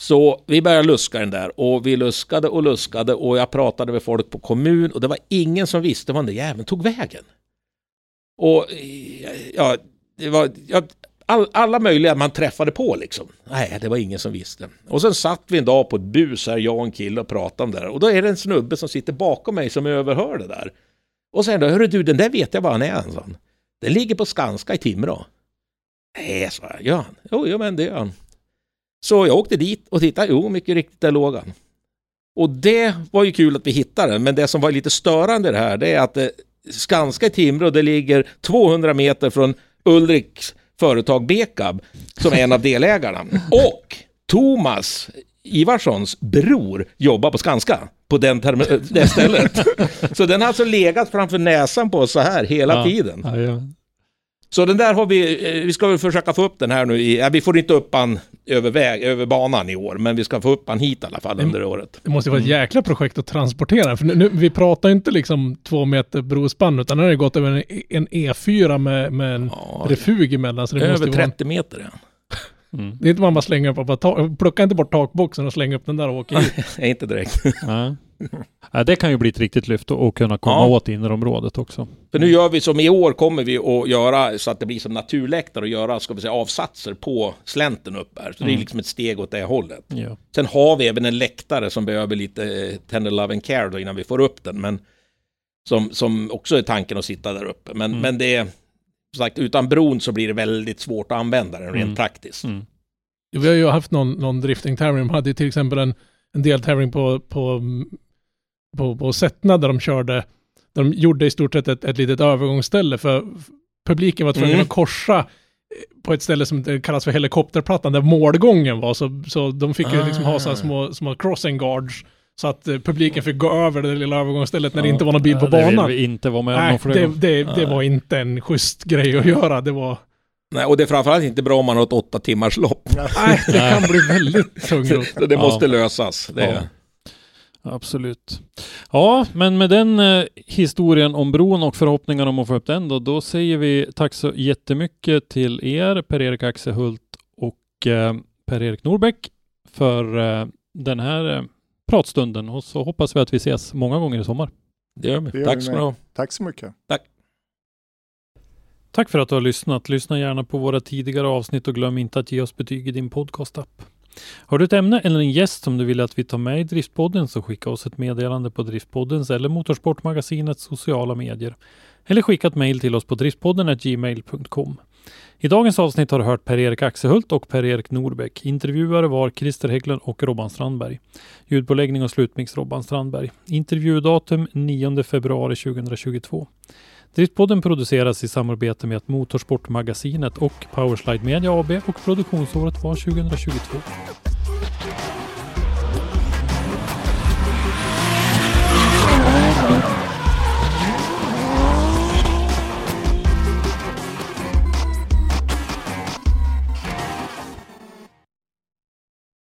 S5: Så vi började luska den där och vi luskade och luskade och jag pratade med folk på kommun och det var ingen som visste var den där jäveln tog vägen. Och eh, ja, det var ja, all, alla möjliga man träffade på liksom. Nej, det var ingen som visste. Och sen satt vi en dag på ett bus här, jag och en kille och pratade om det där. Och då är det en snubbe som sitter bakom mig som överhör det där. Och sen då, hörru du, den där vet jag var han är, sa han. Den ligger på Skanska i Timrå. Nej, sa jag, gör han? Jo, jo, men det gör han. Så jag åkte dit och tittade, jo, mycket riktigt, där låg han. Och det var ju kul att vi hittade den, men det som var lite störande i det här, det är att eh, Skanska i Timrå, det ligger 200 meter från Ulriks företag Bekab, som är en av delägarna. Och Thomas Ivarssons bror jobbar på Skanska, på den term- det stället. [laughs] Så den har alltså legat framför näsan på oss så här hela
S2: Ja.
S5: tiden.
S2: Ja, ja.
S5: Så den där har vi, eh, vi ska väl försöka få upp den här nu i, vi får inte upp han över, väg, över banan i år. Men vi ska få upp han hit i alla fall under året.
S6: Det måste vara ett jäkla projekt att transportera. För nu, nu, vi pratar inte liksom två meter brospann, utan nu har det gått över en, en E4 med, med en
S5: Ja,
S6: refug emellan. Så det måste
S5: över
S6: ju vara,
S5: 30 meter ja.
S2: Mm.
S6: det är inte man bara slänger upp, och bara ta, plocka inte bort takboxen och slänga upp den där och åka hit. [laughs]
S5: Inte direkt. [laughs]
S2: Nej. Ja, det kan ju bli ett riktigt lyft och, kunna komma
S5: Ja.
S2: åt innerområdet också.
S5: För nu gör vi som i år kommer vi att göra så att det blir som naturläktare och göra, ska vi säga, avsatser på slänten upp här. Så det är
S2: Mm.
S5: liksom ett steg åt det hållet.
S2: Ja.
S5: Sen har vi även en läktare som behöver lite eh, tender love and care då innan vi får upp den. Men som, som också är tanken att sitta där uppe. Men,
S2: Mm.
S5: men det sagt, utan bron så blir det väldigt svårt att använda den rent
S2: Mm.
S5: praktiskt.
S2: Mm.
S6: Vi har ju haft någon, någon drifting-tävling. De hade till exempel en, en deltävling på, på, på, på Sättna där de körde, där de gjorde i stort sett ett, ett litet övergångsställe för publiken var tvungen
S5: Mm.
S6: att korsa eh, på ett ställe som kallas för helikopterplattan där målgången var. Så, så de fick ju liksom ha så här
S5: Ah.
S6: små, små crossing guards så att eh, publiken fick gå över det lilla övergångsstället när det
S2: Ja.
S6: inte var någon bil på
S2: Ja, Det vill
S6: banan.
S2: vi inte vara med om
S6: Nej,
S2: någon fler
S6: det, det, det var inte en schysst grej att göra. Det var...
S5: Nej, och det är framförallt inte bra om man har ett åtta timmars lopp.
S6: Nej, det kan bli väldigt tungrot. [laughs]
S5: Så det
S2: Ja.
S5: måste lösas. Det är,
S2: Ja. Absolut. Ja, men med den eh, historien om bron och förhoppningarna om att få upp den då, då säger vi tack så jättemycket till er, Per-Erik Axehult och eh, Per-Erik Norbeck för eh, den här eh, pratstunden och så hoppas vi att vi ses många gånger i sommar.
S5: det gör vi.
S4: Det gör
S5: Tack
S4: vi
S5: ska du ha.
S4: Tack så mycket.
S2: Tack för att du har lyssnat. Lyssna gärna på våra tidigare avsnitt och glöm inte att ge oss betyg i din podcastapp. Har du ett ämne eller en gäst som du vill att vi tar med i Driftpodden så skicka oss ett meddelande på Driftpoddens eller Motorsportmagasinets sociala medier. Eller skicka ett mejl till oss på driftpodden gmail.com. I dagens avsnitt har du hört Per-Erik Axehult och Per-Erik Norbeck. Intervjuare var Christer Hägglund och Robban Strandberg. Ljudpåläggning och slutmix Robban Strandberg. Intervjudatum 9 februari 2022. Driftpodden produceras i samarbete med Motorsportmagasinet och Powerslide Media AB och produktionsåret var 2022.